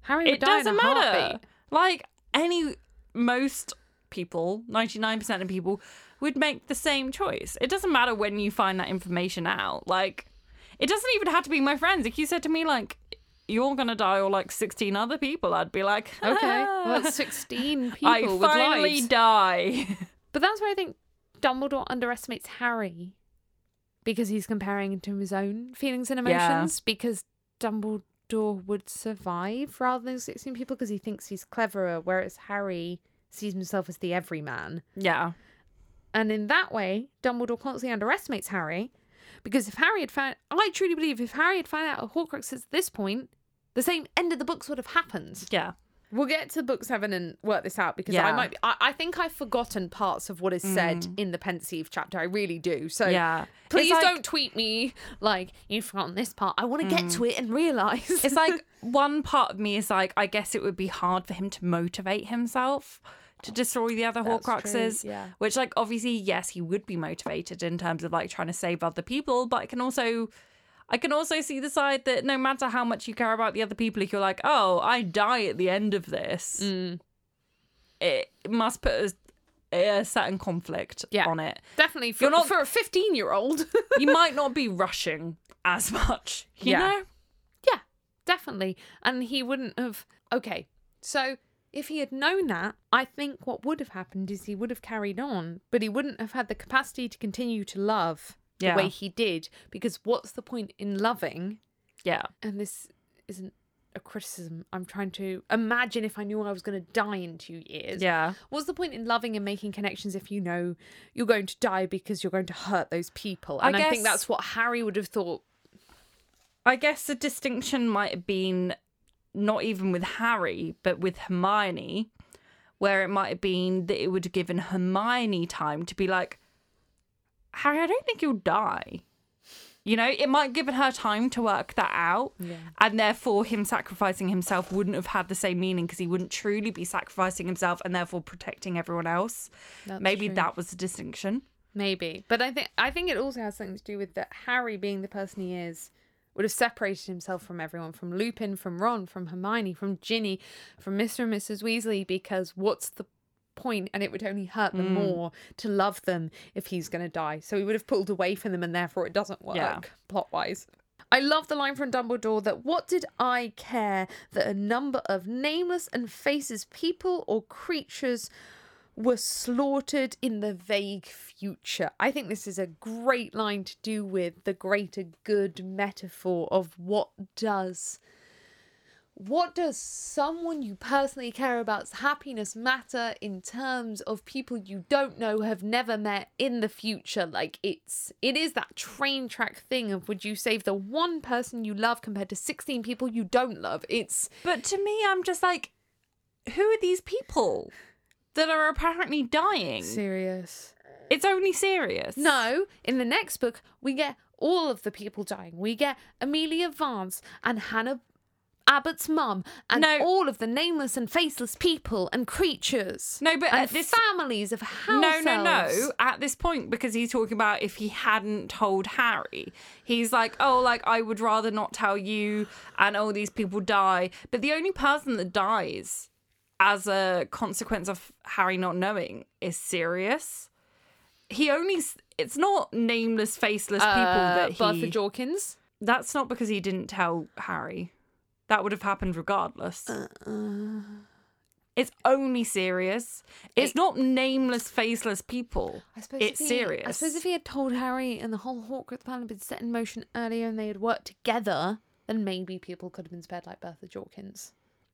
Harry would it die in doesn't matter. heartbeat. Like, any, most people, 99% of people, would make the same choice. It doesn't matter when you find that information out. Like, it doesn't even have to be my friends. If you said to me, like, you're gonna die or like 16 other people, I'd be like, Okay, well, that's 16 people I finally lives. die. But that's where I think Dumbledore underestimates Harry because he's comparing him to his own feelings and Yeah. emotions because Dumbledore would survive rather than 16 people because he thinks he's cleverer, whereas Harry sees himself as the everyman. yeah. And in that way, Dumbledore constantly underestimates Harry because if Harry had found, I truly believe if Harry had found out a Horcrux at this point, the same end of the books would have happened. Yeah. We'll get to book seven and work this out because I Yeah. Mm. might. Be, I, I think I've forgotten parts of what is said in the Pensieve chapter. I really do. So Yeah. please like- don't tweet me like you've forgotten this part. I want to get to it and realize. It's like one part of me is like, I guess it would be hard for him to motivate himself to destroy the other That's true, Horcruxes. yeah. Which, like, obviously, yes, he would be motivated in terms of like trying to save other people, but it can also. I can also see the side that no matter how much you care about the other people, if you're like, oh, I die at the end of this, Mm. it must put a, a certain conflict Yeah. on it. Definitely for, You're not- for a 15 year old. You might not be rushing as much, you Yeah. know? yeah, definitely. And he wouldn't have. Okay, so if he had known that, I think what would have happened is he would have carried on, but he wouldn't have had the capacity to continue to love Yeah. the way he did. Because what's the point in loving? Yeah. And this isn't a criticism. I'm trying to imagine if I knew I was going to die in two years. Yeah. What's the point in loving and making connections if you know you're going to die because you're going to hurt those people? I And I, think that's what Harry would have thought. I guess the distinction might have been not even with Harry, but with Hermione, where it might have been that it would have given Hermione time to be like, Harry, I don't think you'll die. You know, it might have given her time to work that out. Yeah. And therefore, him sacrificing himself wouldn't have had the same meaning because he wouldn't truly be sacrificing himself and therefore protecting everyone else. That's Maybe true. that was the distinction. Maybe, but I think I think it also has something to do with that Harry being the person he is would have separated himself from everyone, from Lupin, from Ron, from Hermione, from Ginny, from Mr. and Mrs. Weasley. Because what's the point? And it would only hurt them mm. more to love them if he's going to die. So he would have pulled away from them, and therefore it doesn't work Yeah. plot wise. I love the line from Dumbledore that what did I care that a number of nameless and faceless people or creatures were slaughtered in the vague future. I think this is a great line to do with the greater good metaphor of what does what does someone you personally care about's happiness matter in terms of people you don't know have never met in the future like it's it is that train track thing of would you save the one person you love compared to 16 people you don't love it's But to me, I'm just like, who are these people that are apparently dying? Sirius It's only Sirius. No, in the next book, we get all of the people dying. We get Amelia Vance and Hannah Abbott's mum and No. all of the nameless and faceless people and creatures. No, but at this- families of house No, no, no. At this point, because he's talking about if he hadn't told Harry, he's like, oh, like, I would rather not tell you, and all these people die. But the only person that dies as a consequence of Harry not knowing is Sirius. He only it's not nameless, faceless people Uh, that he. Bertha Jorkins. That's not because he didn't tell Harry. That would have happened regardless. Uh, it's only Sirius. It's not nameless, faceless people. I suppose it's if he, Sirius. I suppose if he had told Harry and the whole Horcrux plan had been set in motion earlier and they had worked together, then maybe people could have been spared like Bertha Jorkins.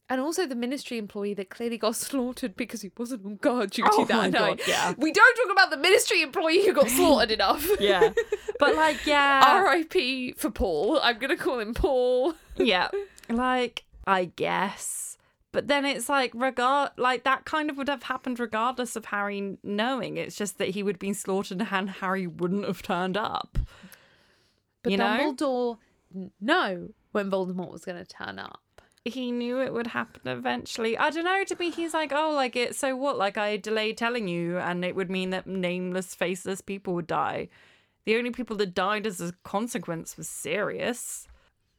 And also the ministry employee that clearly got slaughtered because he wasn't on guard duty Oh that night. God, yeah. We don't talk about the ministry employee who got slaughtered enough. yeah. But like, yeah. R.I.P. for Paul. I'm gonna call him Paul. yeah. Like, I guess. But then it's like regard like that kind of would have happened regardless of Harry knowing. It's just that he would have been slaughtered and Harry wouldn't have turned up. But You? Dumbledore know when Voldemort was gonna turn up. He knew it would happen eventually. I don't know. To me, he's like, oh, like it. So what? Like I delayed telling you, and it would mean that nameless, faceless people would die. The only people that died as a consequence was Sirius,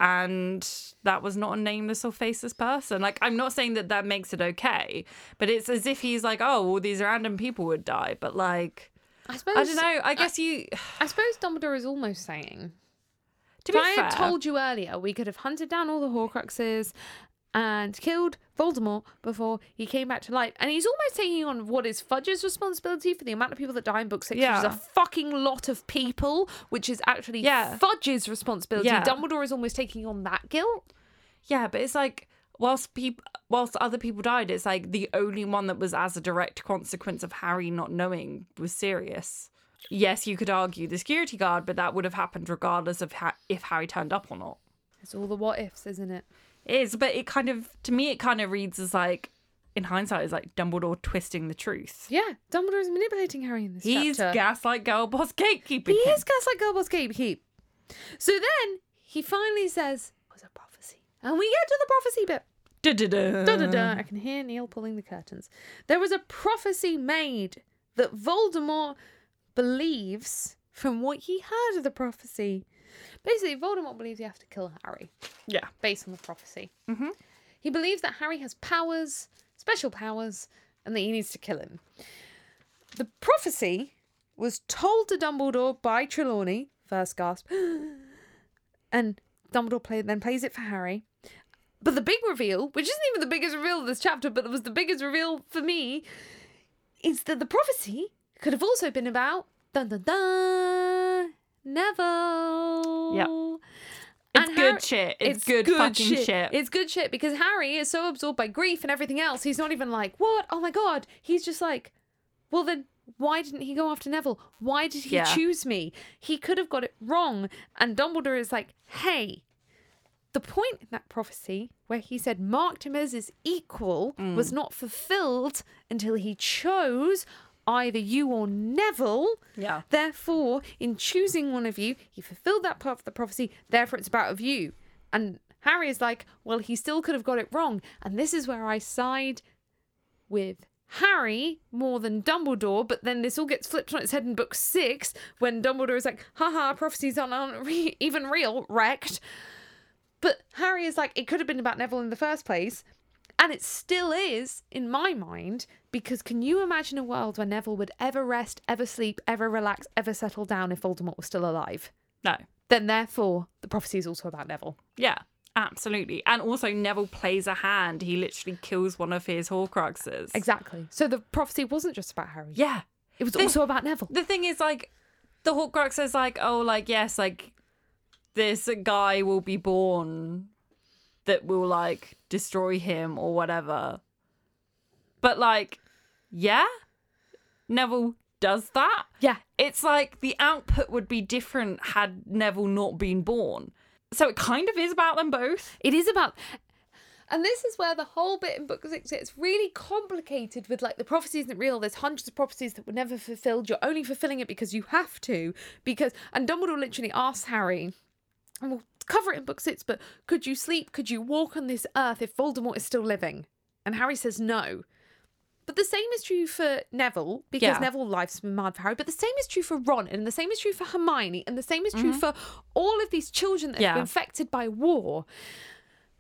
and that was not a nameless or faceless person. Like I'm not saying that that makes it okay, but it's as if he's like, oh, well, these random people would die, but like. I suppose I don't know. I guess you. I suppose Dumbledore is almost saying To be If I fair, had told you earlier, we could have hunted down all the Horcruxes and killed Voldemort before he came back to life. And he's almost taking on what is Fudge's responsibility for the amount of people that die in Book Six, which is Yeah. a fucking lot of people, which is actually Yeah. Fudge's responsibility. Yeah. Dumbledore is almost taking on that guilt. Yeah, but it's like whilst people whilst other people died, it's like the only one that was as a direct consequence of Harry not knowing was Sirius. Yes, you could argue the security guard, but that would have happened regardless of ha- if Harry turned up or not. It's all the what ifs, isn't it? Is, but it kind of to me it kind of reads as like in hindsight is like Dumbledore twisting the truth. Yeah, Dumbledore is manipulating Harry in this He's chapter. gaslight girl boss gatekeeping. He him. is Gaslight Girlboss Gatekeep. So then he finally says, oh, it was a prophecy. And we get to the prophecy bit. Da-da-da. Da da da. I can hear Neil pulling the curtains. There was a prophecy made that Voldemort believes from what he heard of the prophecy. Basically, Voldemort believes you have to kill Harry Yeah. based on the prophecy. Mhm. He believes that Harry has powers, special powers, and that he needs to kill him. the prophecy was told to Dumbledore by Trelawney, first gasp, and Dumbledore play, then plays it for Harry. But the big reveal, which isn't even the biggest reveal of this chapter, but it was the biggest reveal for me, is that the prophecy could have also been about dun dun dun Neville. Yep. It's And good Harry- shit. It's, good, fucking shit. It's good shit because Harry is so absorbed by grief and everything else. He's not even like, what? Oh my god. He's just like, well then, why didn't he go after Neville? Why did he Yeah. choose me? He could have got it wrong. And Dumbledore is like, hey, the point in that prophecy where he said marked him as his equal Mm. was not fulfilled until he chose either you or Neville. Yeah. Therefore, in choosing one of you, he fulfilled that part of the prophecy. Therefore, it's about of you. And Harry is like, well, he still could have got it wrong. And this is where I side with Harry more than Dumbledore. But then this all gets flipped on its head in book six when Dumbledore is like, haha, prophecies aren't re- even real, wrecked. But Harry is like, it could have been about Neville in the first place. And it still is, in my mind, because can you imagine a world where Neville would ever rest, ever sleep, ever relax, ever settle down if Voldemort was still alive? No. Then, therefore, the prophecy is also about Neville. Yeah. Absolutely. And also Neville plays a hand. He literally kills one of his Horcruxes. Exactly. So the prophecy wasn't just about Harry. Yeah. It was This- also about Neville. The thing is like the Horcrux is like, oh like yes, like this guy will be born that will like destroy him or whatever. But like, yeah? Neville does that? Yeah. It's like the output would be different had Neville not been born. So it kind of is about them both. It is about. And this is where the whole bit in book six gets really complicated with like the prophecy isn't real. There's hundreds of prophecies that were never fulfilled. You're only fulfilling it because you have to. Because and Dumbledore literally asks Harry, and we'll cover it in book six, but could you sleep? Could you walk on this earth if Voldemort is still living? And Harry says no. But the same is true for Neville because Yeah. Neville life's been mad for Harry. But the same is true for Ron, and the same is true for Hermione, and the same is true mm-hmm. for all of these children that have been infected by war.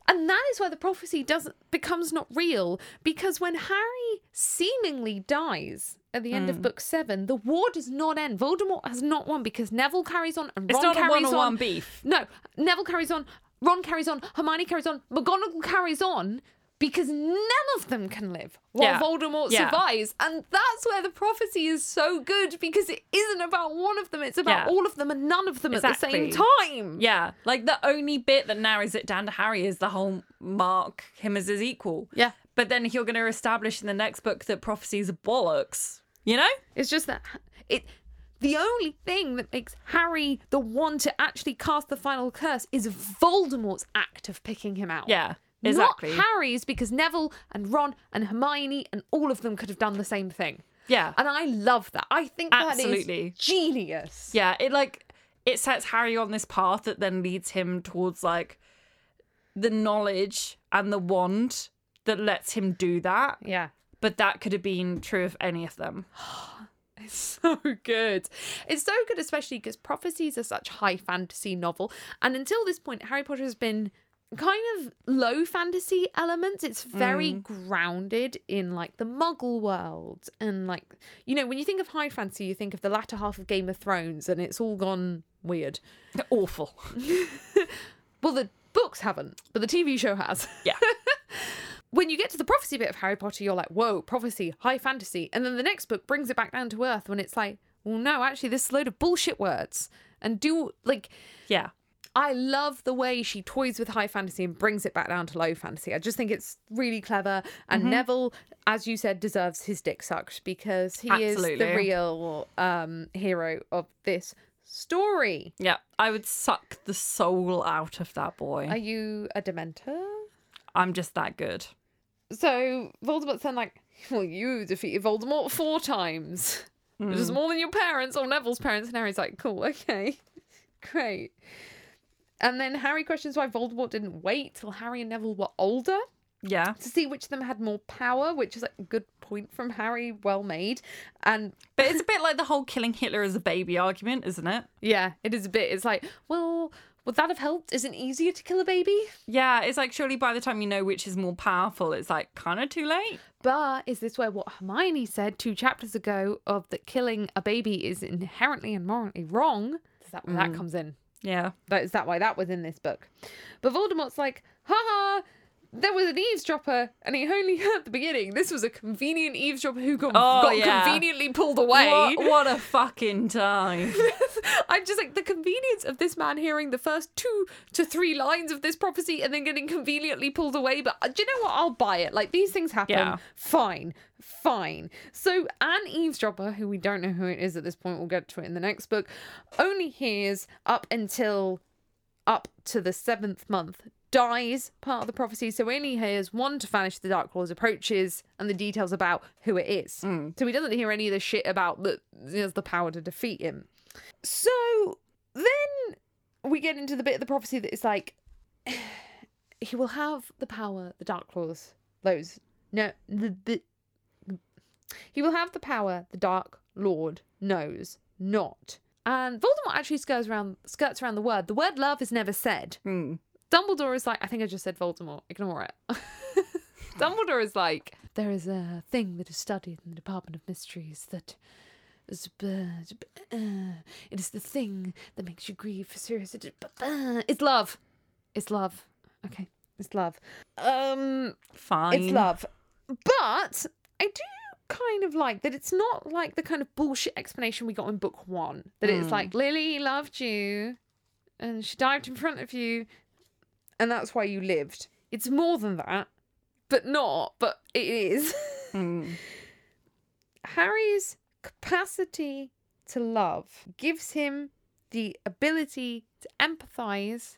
And that is where the prophecy doesn't becomes not real because when Harry seemingly dies at the end Mm. of book seven, the war does not end. Voldemort has not won because Neville carries on and Ron It's not a carries one-on-one on. beef. No, Neville carries on, Ron carries on, Hermione carries on, McGonagall carries on because none of them can live while Yeah. Voldemort Yeah. survives. And that's where the prophecy is so good because it isn't about one of them, it's about Yeah. all of them and none of them at the same time. Yeah. Like the only bit that narrows it down to Harry is the whole mark him as his equal. Yeah. But then you're going to establish in the next book that prophecies are bollocks. You know? It's just that it. The only thing that makes Harry the one to actually cast the final curse is Voldemort's act of picking him out. Yeah. Exactly. Not Harry's because Neville and Ron and Hermione and all of them could have done the same thing. yeah. And I love that. I think that is Absolutely. genius. Yeah, it like it sets Harry on this path that then leads him towards like the knowledge and the wand that lets him do that. Yeah. But that could have been true of any of them. It's so good. It's so good, especially because prophecies are such high fantasy novel. And until this point, Harry Potter has been kind of low fantasy elements. It's very mm. grounded in like the muggle world. And like, you know, when you think of high fantasy, you think of the latter half of Game of Thrones and it's all gone weird. Awful. Well, the books haven't, but the TV show has. Yeah. when you get to the prophecy bit of Harry Potter, you're like, whoa, prophecy, high fantasy. And then the next book brings it back down to earth when it's like, well, no, actually, this is a load of bullshit words. And do, like, Yeah. I love the way she toys with high fantasy and brings it back down to low fantasy. I just think it's really clever. And Neville, as you said, deserves his dick sucked because he is the real um, hero of this story. Yeah. I would suck the soul out of that boy. Are you a Dementor? I'm just that good. So Voldemort's then like, well, you defeated Voldemort four times, which is more than your parents or Neville's parents. And Harry's like, cool, okay, great. And then Harry questions why Voldemort didn't wait till Harry and Neville were older Yeah. to see which of them had more power, which is like a good point from Harry, well made. And But it's a bit like the whole killing Hitler as a baby argument, isn't it? yeah, it is a bit. It's like, well, Would that have helped? Is it easier to kill a baby? Yeah, it's like surely by the time you know which is more powerful, it's like kind of too late. But is this where what Hermione said two chapters ago of that killing a baby is inherently and morally wrong? Is that where that mm. comes in? Yeah. That is that why that was in this book. But Voldemort's like, haha, there was an eavesdropper and he only heard the beginning. This was a convenient eavesdropper who got, Oh, got yeah. conveniently pulled away. What, what a fucking time. I'm just like the convenience of this man hearing the first two to three lines of this prophecy and then getting conveniently pulled away. But uh, do you know what? I'll buy it. Like these things happen. Yeah. Fine, fine. So Anne eavesdropper, who we don't know who it is at this point, we'll get to it in the next book, only hears up until up to the seventh month. Dies part of the prophecy, so only hears one to vanish the Dark Lord approaches and the details about who it is. So he doesn't hear any of the shit about that he has the power to defeat him. So then we get into the bit of the prophecy that is like he will have the power, the Dark Lord, those no the, the he will have the power the Dark Lord knows not. And Voldemort actually skirts around skirts around the word. The word love is never said. Hmm. Dumbledore is like, I think I just said Voldemort. Ignore it. Dumbledore is like, there is a thing that is studied in the Department of Mysteries that is, uh, uh, it is the thing that makes you grieve for Sirius. uh, It's love. It's love. Okay, it's love. Um, Fine. it's love. But I do kind of like that it's not like the kind of bullshit explanation we got in book one. That it's like Lily loved you and she dived in front of you and that's why you lived. It's more than that, but not, but it is. Hmm. Harry's capacity to love gives him the ability to empathize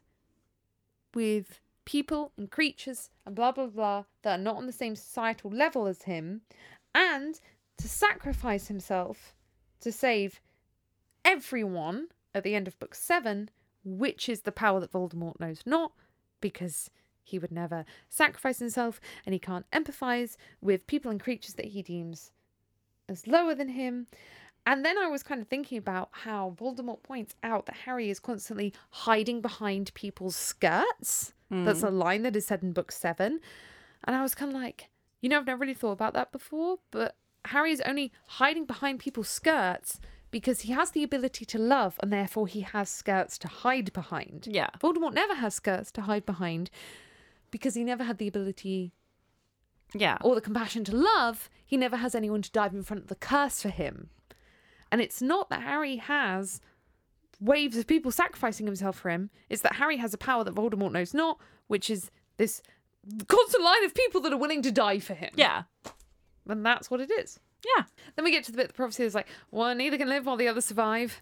with people and creatures and blah blah blah that are not on the same societal level as him and to sacrifice himself to save everyone at the end of book 7 which is the power that Voldemort knows not because he would never sacrifice himself and he can't empathize with people and creatures that he deems as lower than him. And then I was kind of thinking about how Voldemort points out that Harry is constantly hiding behind people's skirts. That's hmm. a line that is said in book seven. And I was kind of like, you know, I've never really thought about that before, but Harry is only hiding behind people's skirts because he has the ability to love and therefore he has skirts to hide behind. Yeah. Voldemort never has skirts to hide behind because he never had the ability Yeah. or the compassion to love, he never has anyone to dive in front of the curse for him. And it's not that Harry has waves of people sacrificing himself for him, it's that Harry has a power that Voldemort knows not, which is this constant line of people that are willing to die for him. Yeah. And that's what it is. Yeah. Then we get to the bit of the prophecy that's like, one neither can live while the other survive.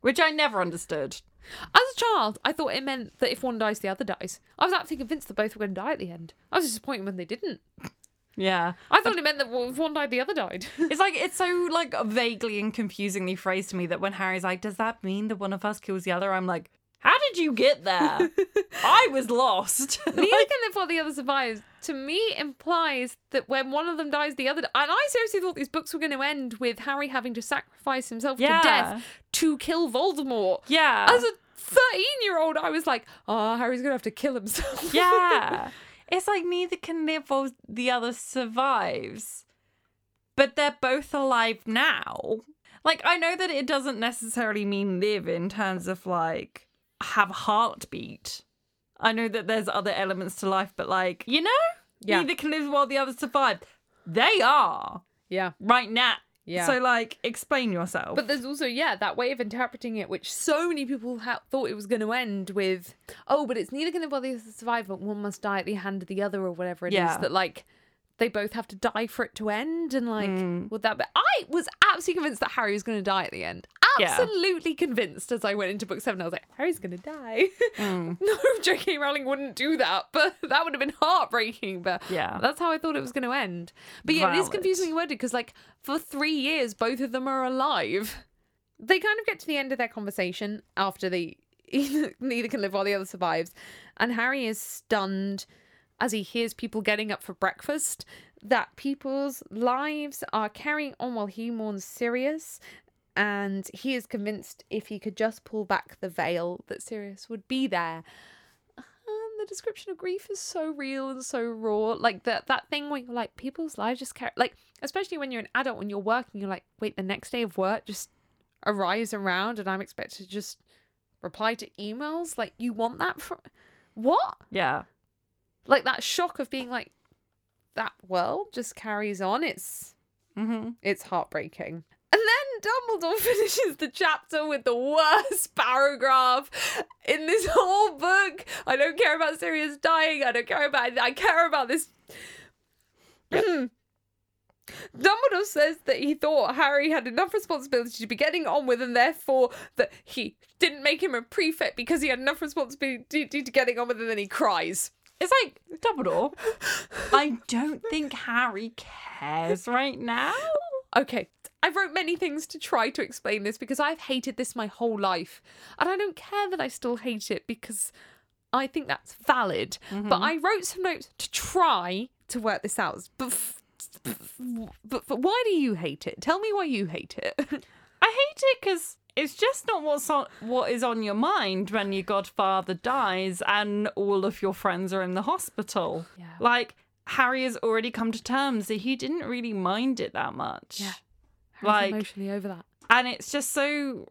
Which I never understood. As a child, I thought it meant that if one dies, the other dies. I was actually convinced that both were going to die at the end. I was disappointed when they didn't. Yeah. I thought it meant that if one died, the other died. It's like it's so like vaguely and confusingly phrased to me that when Harry's like, "Does that mean that one of us kills the other?" I'm like, "How did you get there? I was lost." Neither can live while the other survives. To me, implies that when one of them dies, the other. And I seriously thought these books were going to end with Harry having to sacrifice himself Yeah. to death to kill Voldemort. yeah. As a thirteen-year-old, I was like, "Oh, Harry's going to have to kill himself." yeah. It's like neither can live while the other survives. But they're both alive now. Like I know that it doesn't necessarily mean live in terms of like have a heartbeat. I know that there's other elements to life, but like, you know? Yeah. Neither can live while the other survive. They are yeah. right now. Yeah. So like explain yourself. But there's also, yeah, that way of interpreting it, which so many people ha- thought it was going to end with, oh, but it's neither going to bother the survive, but one must die at the hand of the other, or whatever it is. Yeah. That like they both have to die for it to end, and like Mm. would that? Be- I was absolutely convinced that Harry was going to die at the end. Yeah. Absolutely convinced as I went into book seven. I was like, Harry's to die. Mm. no, J.K. Rowling wouldn't do that, but that would have been heartbreaking. But Yeah. that's how I thought it was to end. But yeah, it is confusingly worded because like for three years, both of them are alive they kind of get to the end of their conversation after the neither can live while the other survives and harry is stunned as he hears people getting up for breakfast that people's lives are carrying on while he mourns sirius and he is convinced if he could just pull back the veil that Sirius would be there. And the description of grief is so real and so raw. Like that that thing where you're like, people's lives just care like especially when you're an adult when you're working, you're like, wait, the next day of work just arrives around and I'm expected to just reply to emails. Like you want that from what? Yeah. Like that shock of being like that world just carries on. It's Mm-hmm. it's heartbreaking. And then Dumbledore finishes the chapter with the worst paragraph in this whole book. I don't care about Sirius dying. I don't care about I care about this. Dumbledore says that he thought Harry had enough responsibility to be getting on with, and therefore that he didn't make him a prefect because he had enough responsibility to getting on with, and then he cries. It's like Dumbledore. I don't think Harry cares right now. Okay, I wrote many things to try to explain this because I've hated this my whole life. And I don't care that I still hate it because I think that's valid. But mm-hmm. I wrote some notes to try to work this out. But, f- but, but why do you hate it? Tell me why you hate it. I hate it because it's just not what's on what is on your mind when your godfather dies and all of your friends are in the hospital. Yeah. Like Harry has already come to terms that he didn't really mind it that much. Yeah. Like- emotionally over that. And it's just so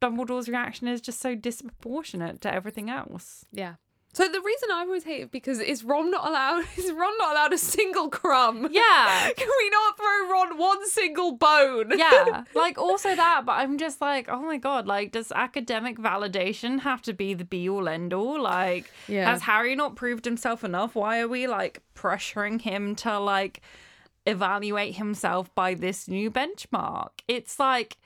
Dumbledore's reaction is just so disproportionate to everything else. Yeah. So the reason I always hate it because is Ron not allowed? Is Ron not allowed a single crumb? Yeah. Can we not throw Ron one single bone? yeah like also that but i'm just like oh my god like does academic validation have to be the be all end all like Yeah. has harry not proved himself enough why are we like pressuring him to like evaluate himself by this new benchmark it's like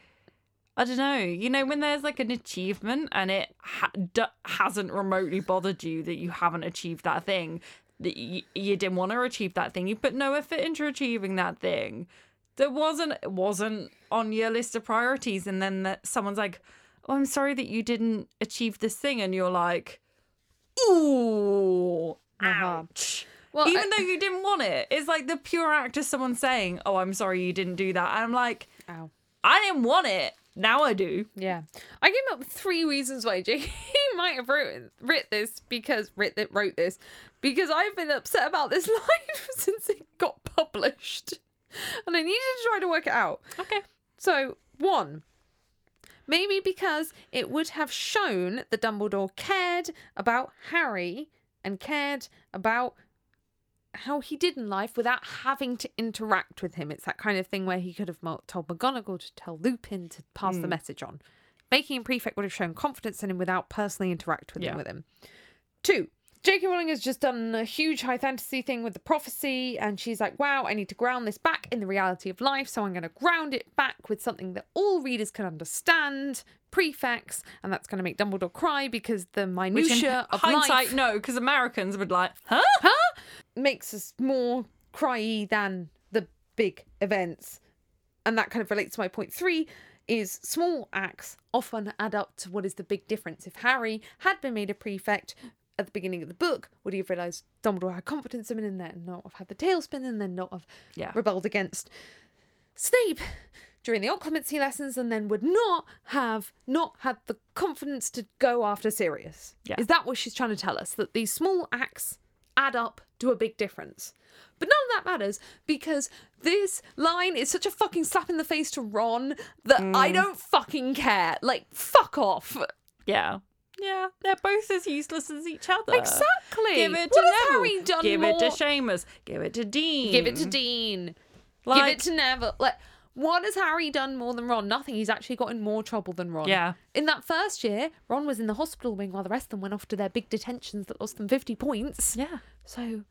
I don't know. You know, when there's like an achievement and it ha- d- hasn't remotely bothered you that you haven't achieved that thing, that y- you didn't want to achieve that thing, you put no effort into achieving that thing. There wasn't it wasn't on your list of priorities, and then that someone's like, "Oh, I'm sorry that you didn't achieve this thing," and you're like, "Ooh, Uh-huh. ouch." Well, Even I- though you didn't want it, it's like the pure act of someone saying, "Oh, I'm sorry you didn't do that," and I'm like, Ow. I didn't want it. Now I do. Yeah. I came up with three reasons why J.K. might have wrote, writ this because writ that wrote this because I've been upset about this line since it got published, and I needed to try to work it out. Okay. So one, maybe because it would have shown that Dumbledore cared about Harry and cared about how he did in life without having to interact with him. It's that kind of thing where he could have told McGonagall to tell Lupin to pass Hmm. the message on. Making him prefect would have shown confidence in him without personally interacting Yeah. with him. Two, J.K. Rowling has just done a huge high fantasy thing with the prophecy, and she's like, wow, I need to ground this back in the reality of life, so I'm going to ground it back with something that all readers can understand, prefects, and that's going to make Dumbledore cry because the minutiae of hindsight, life no, because Americans would like, huh? Makes us more cryy than the big events. And that kind of relates to my point three is small acts often add up to what is the big difference. If Harry had been made a prefect at the beginning of the book, would he have realised Dumbledore had confidence in him and then not have had the tailspin and then not have Yeah. rebelled against Snape during the occlumency lessons and then would not have not had the confidence to go after Sirius. Yeah. Is that what she's trying to tell us? That these small acts add up to a big difference. But none of that matters because this line is such a fucking slap in the face to Ron that Mm. I don't fucking care. Like, fuck off. Yeah. Yeah. They're both as useless as each other. Exactly. Give it to has Neville. Harry done Give more? it to Seamus. Give it to Dean. Give it to Dean. Like, Give it to Neville. Like, what has Harry done more than Ron? Nothing. He's actually got in more trouble than Ron. Yeah. In that first year, Ron was in the hospital wing while the rest of them went off to their big detentions that lost them 50 points. Yeah. So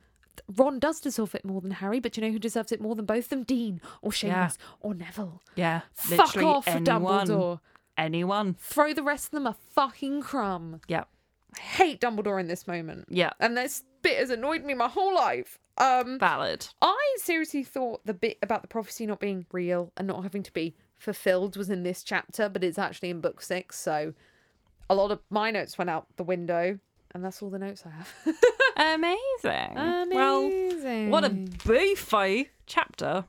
Ron does deserve it more than Harry, but you know who deserves it more than both of them? Dean or Seamus Yeah. or Neville. Yeah. Fuck Literally off, anyone. Dumbledore. Anyone. Throw the rest of them a fucking crumb. Yeah. I hate Dumbledore in this moment. Yeah. And this bit has annoyed me my whole life. Um, Valid. I seriously thought the bit about the prophecy not being real and not having to be fulfilled was in this chapter, but it's actually in book six. So a lot of my notes went out the window, and that's all the notes I have. Amazing. Well, Amazing. what a beefy chapter.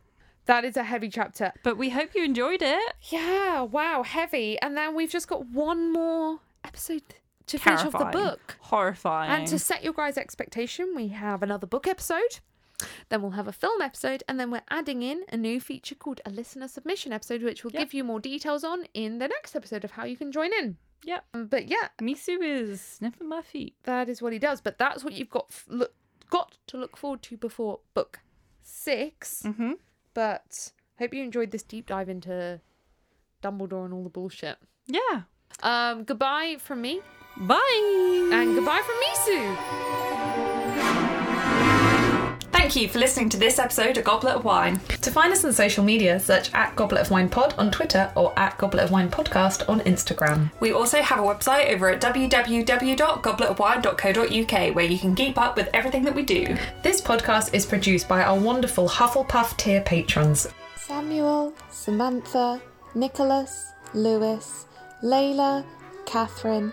That is a heavy chapter. But we hope you enjoyed it. Yeah, wow, heavy. And then we've just got one more episode to finish off the book. Horrifying. And to set your guys' expectation, we have another book episode. Then we'll have a film episode, and then we're adding in a new feature called a listener submission episode, which we'll Yep. give you more details on in the next episode of how you can join in. Yep. Um, But yeah, Misu is sniffing my feet. that is what he does. But that's what you've got f- look, got to look forward to before book 6 Mm-hmm. But hope you enjoyed this deep dive into Dumbledore and all the bullshit. Yeah. Um, goodbye from me, Bye. and goodbye from Misu. Thank you for listening to this episode of Goblet of Wine. To find us on social media, search at Goblet of Wine Pod on Twitter or at Goblet of Wine Podcast on Instagram. We also have a website over at www.gobletofwine.co.uk where you can keep up with everything that we do. This podcast is produced by our wonderful Hufflepuff tier patrons. Samuel, Samantha, Nicholas, Lewis, Layla, Catherine,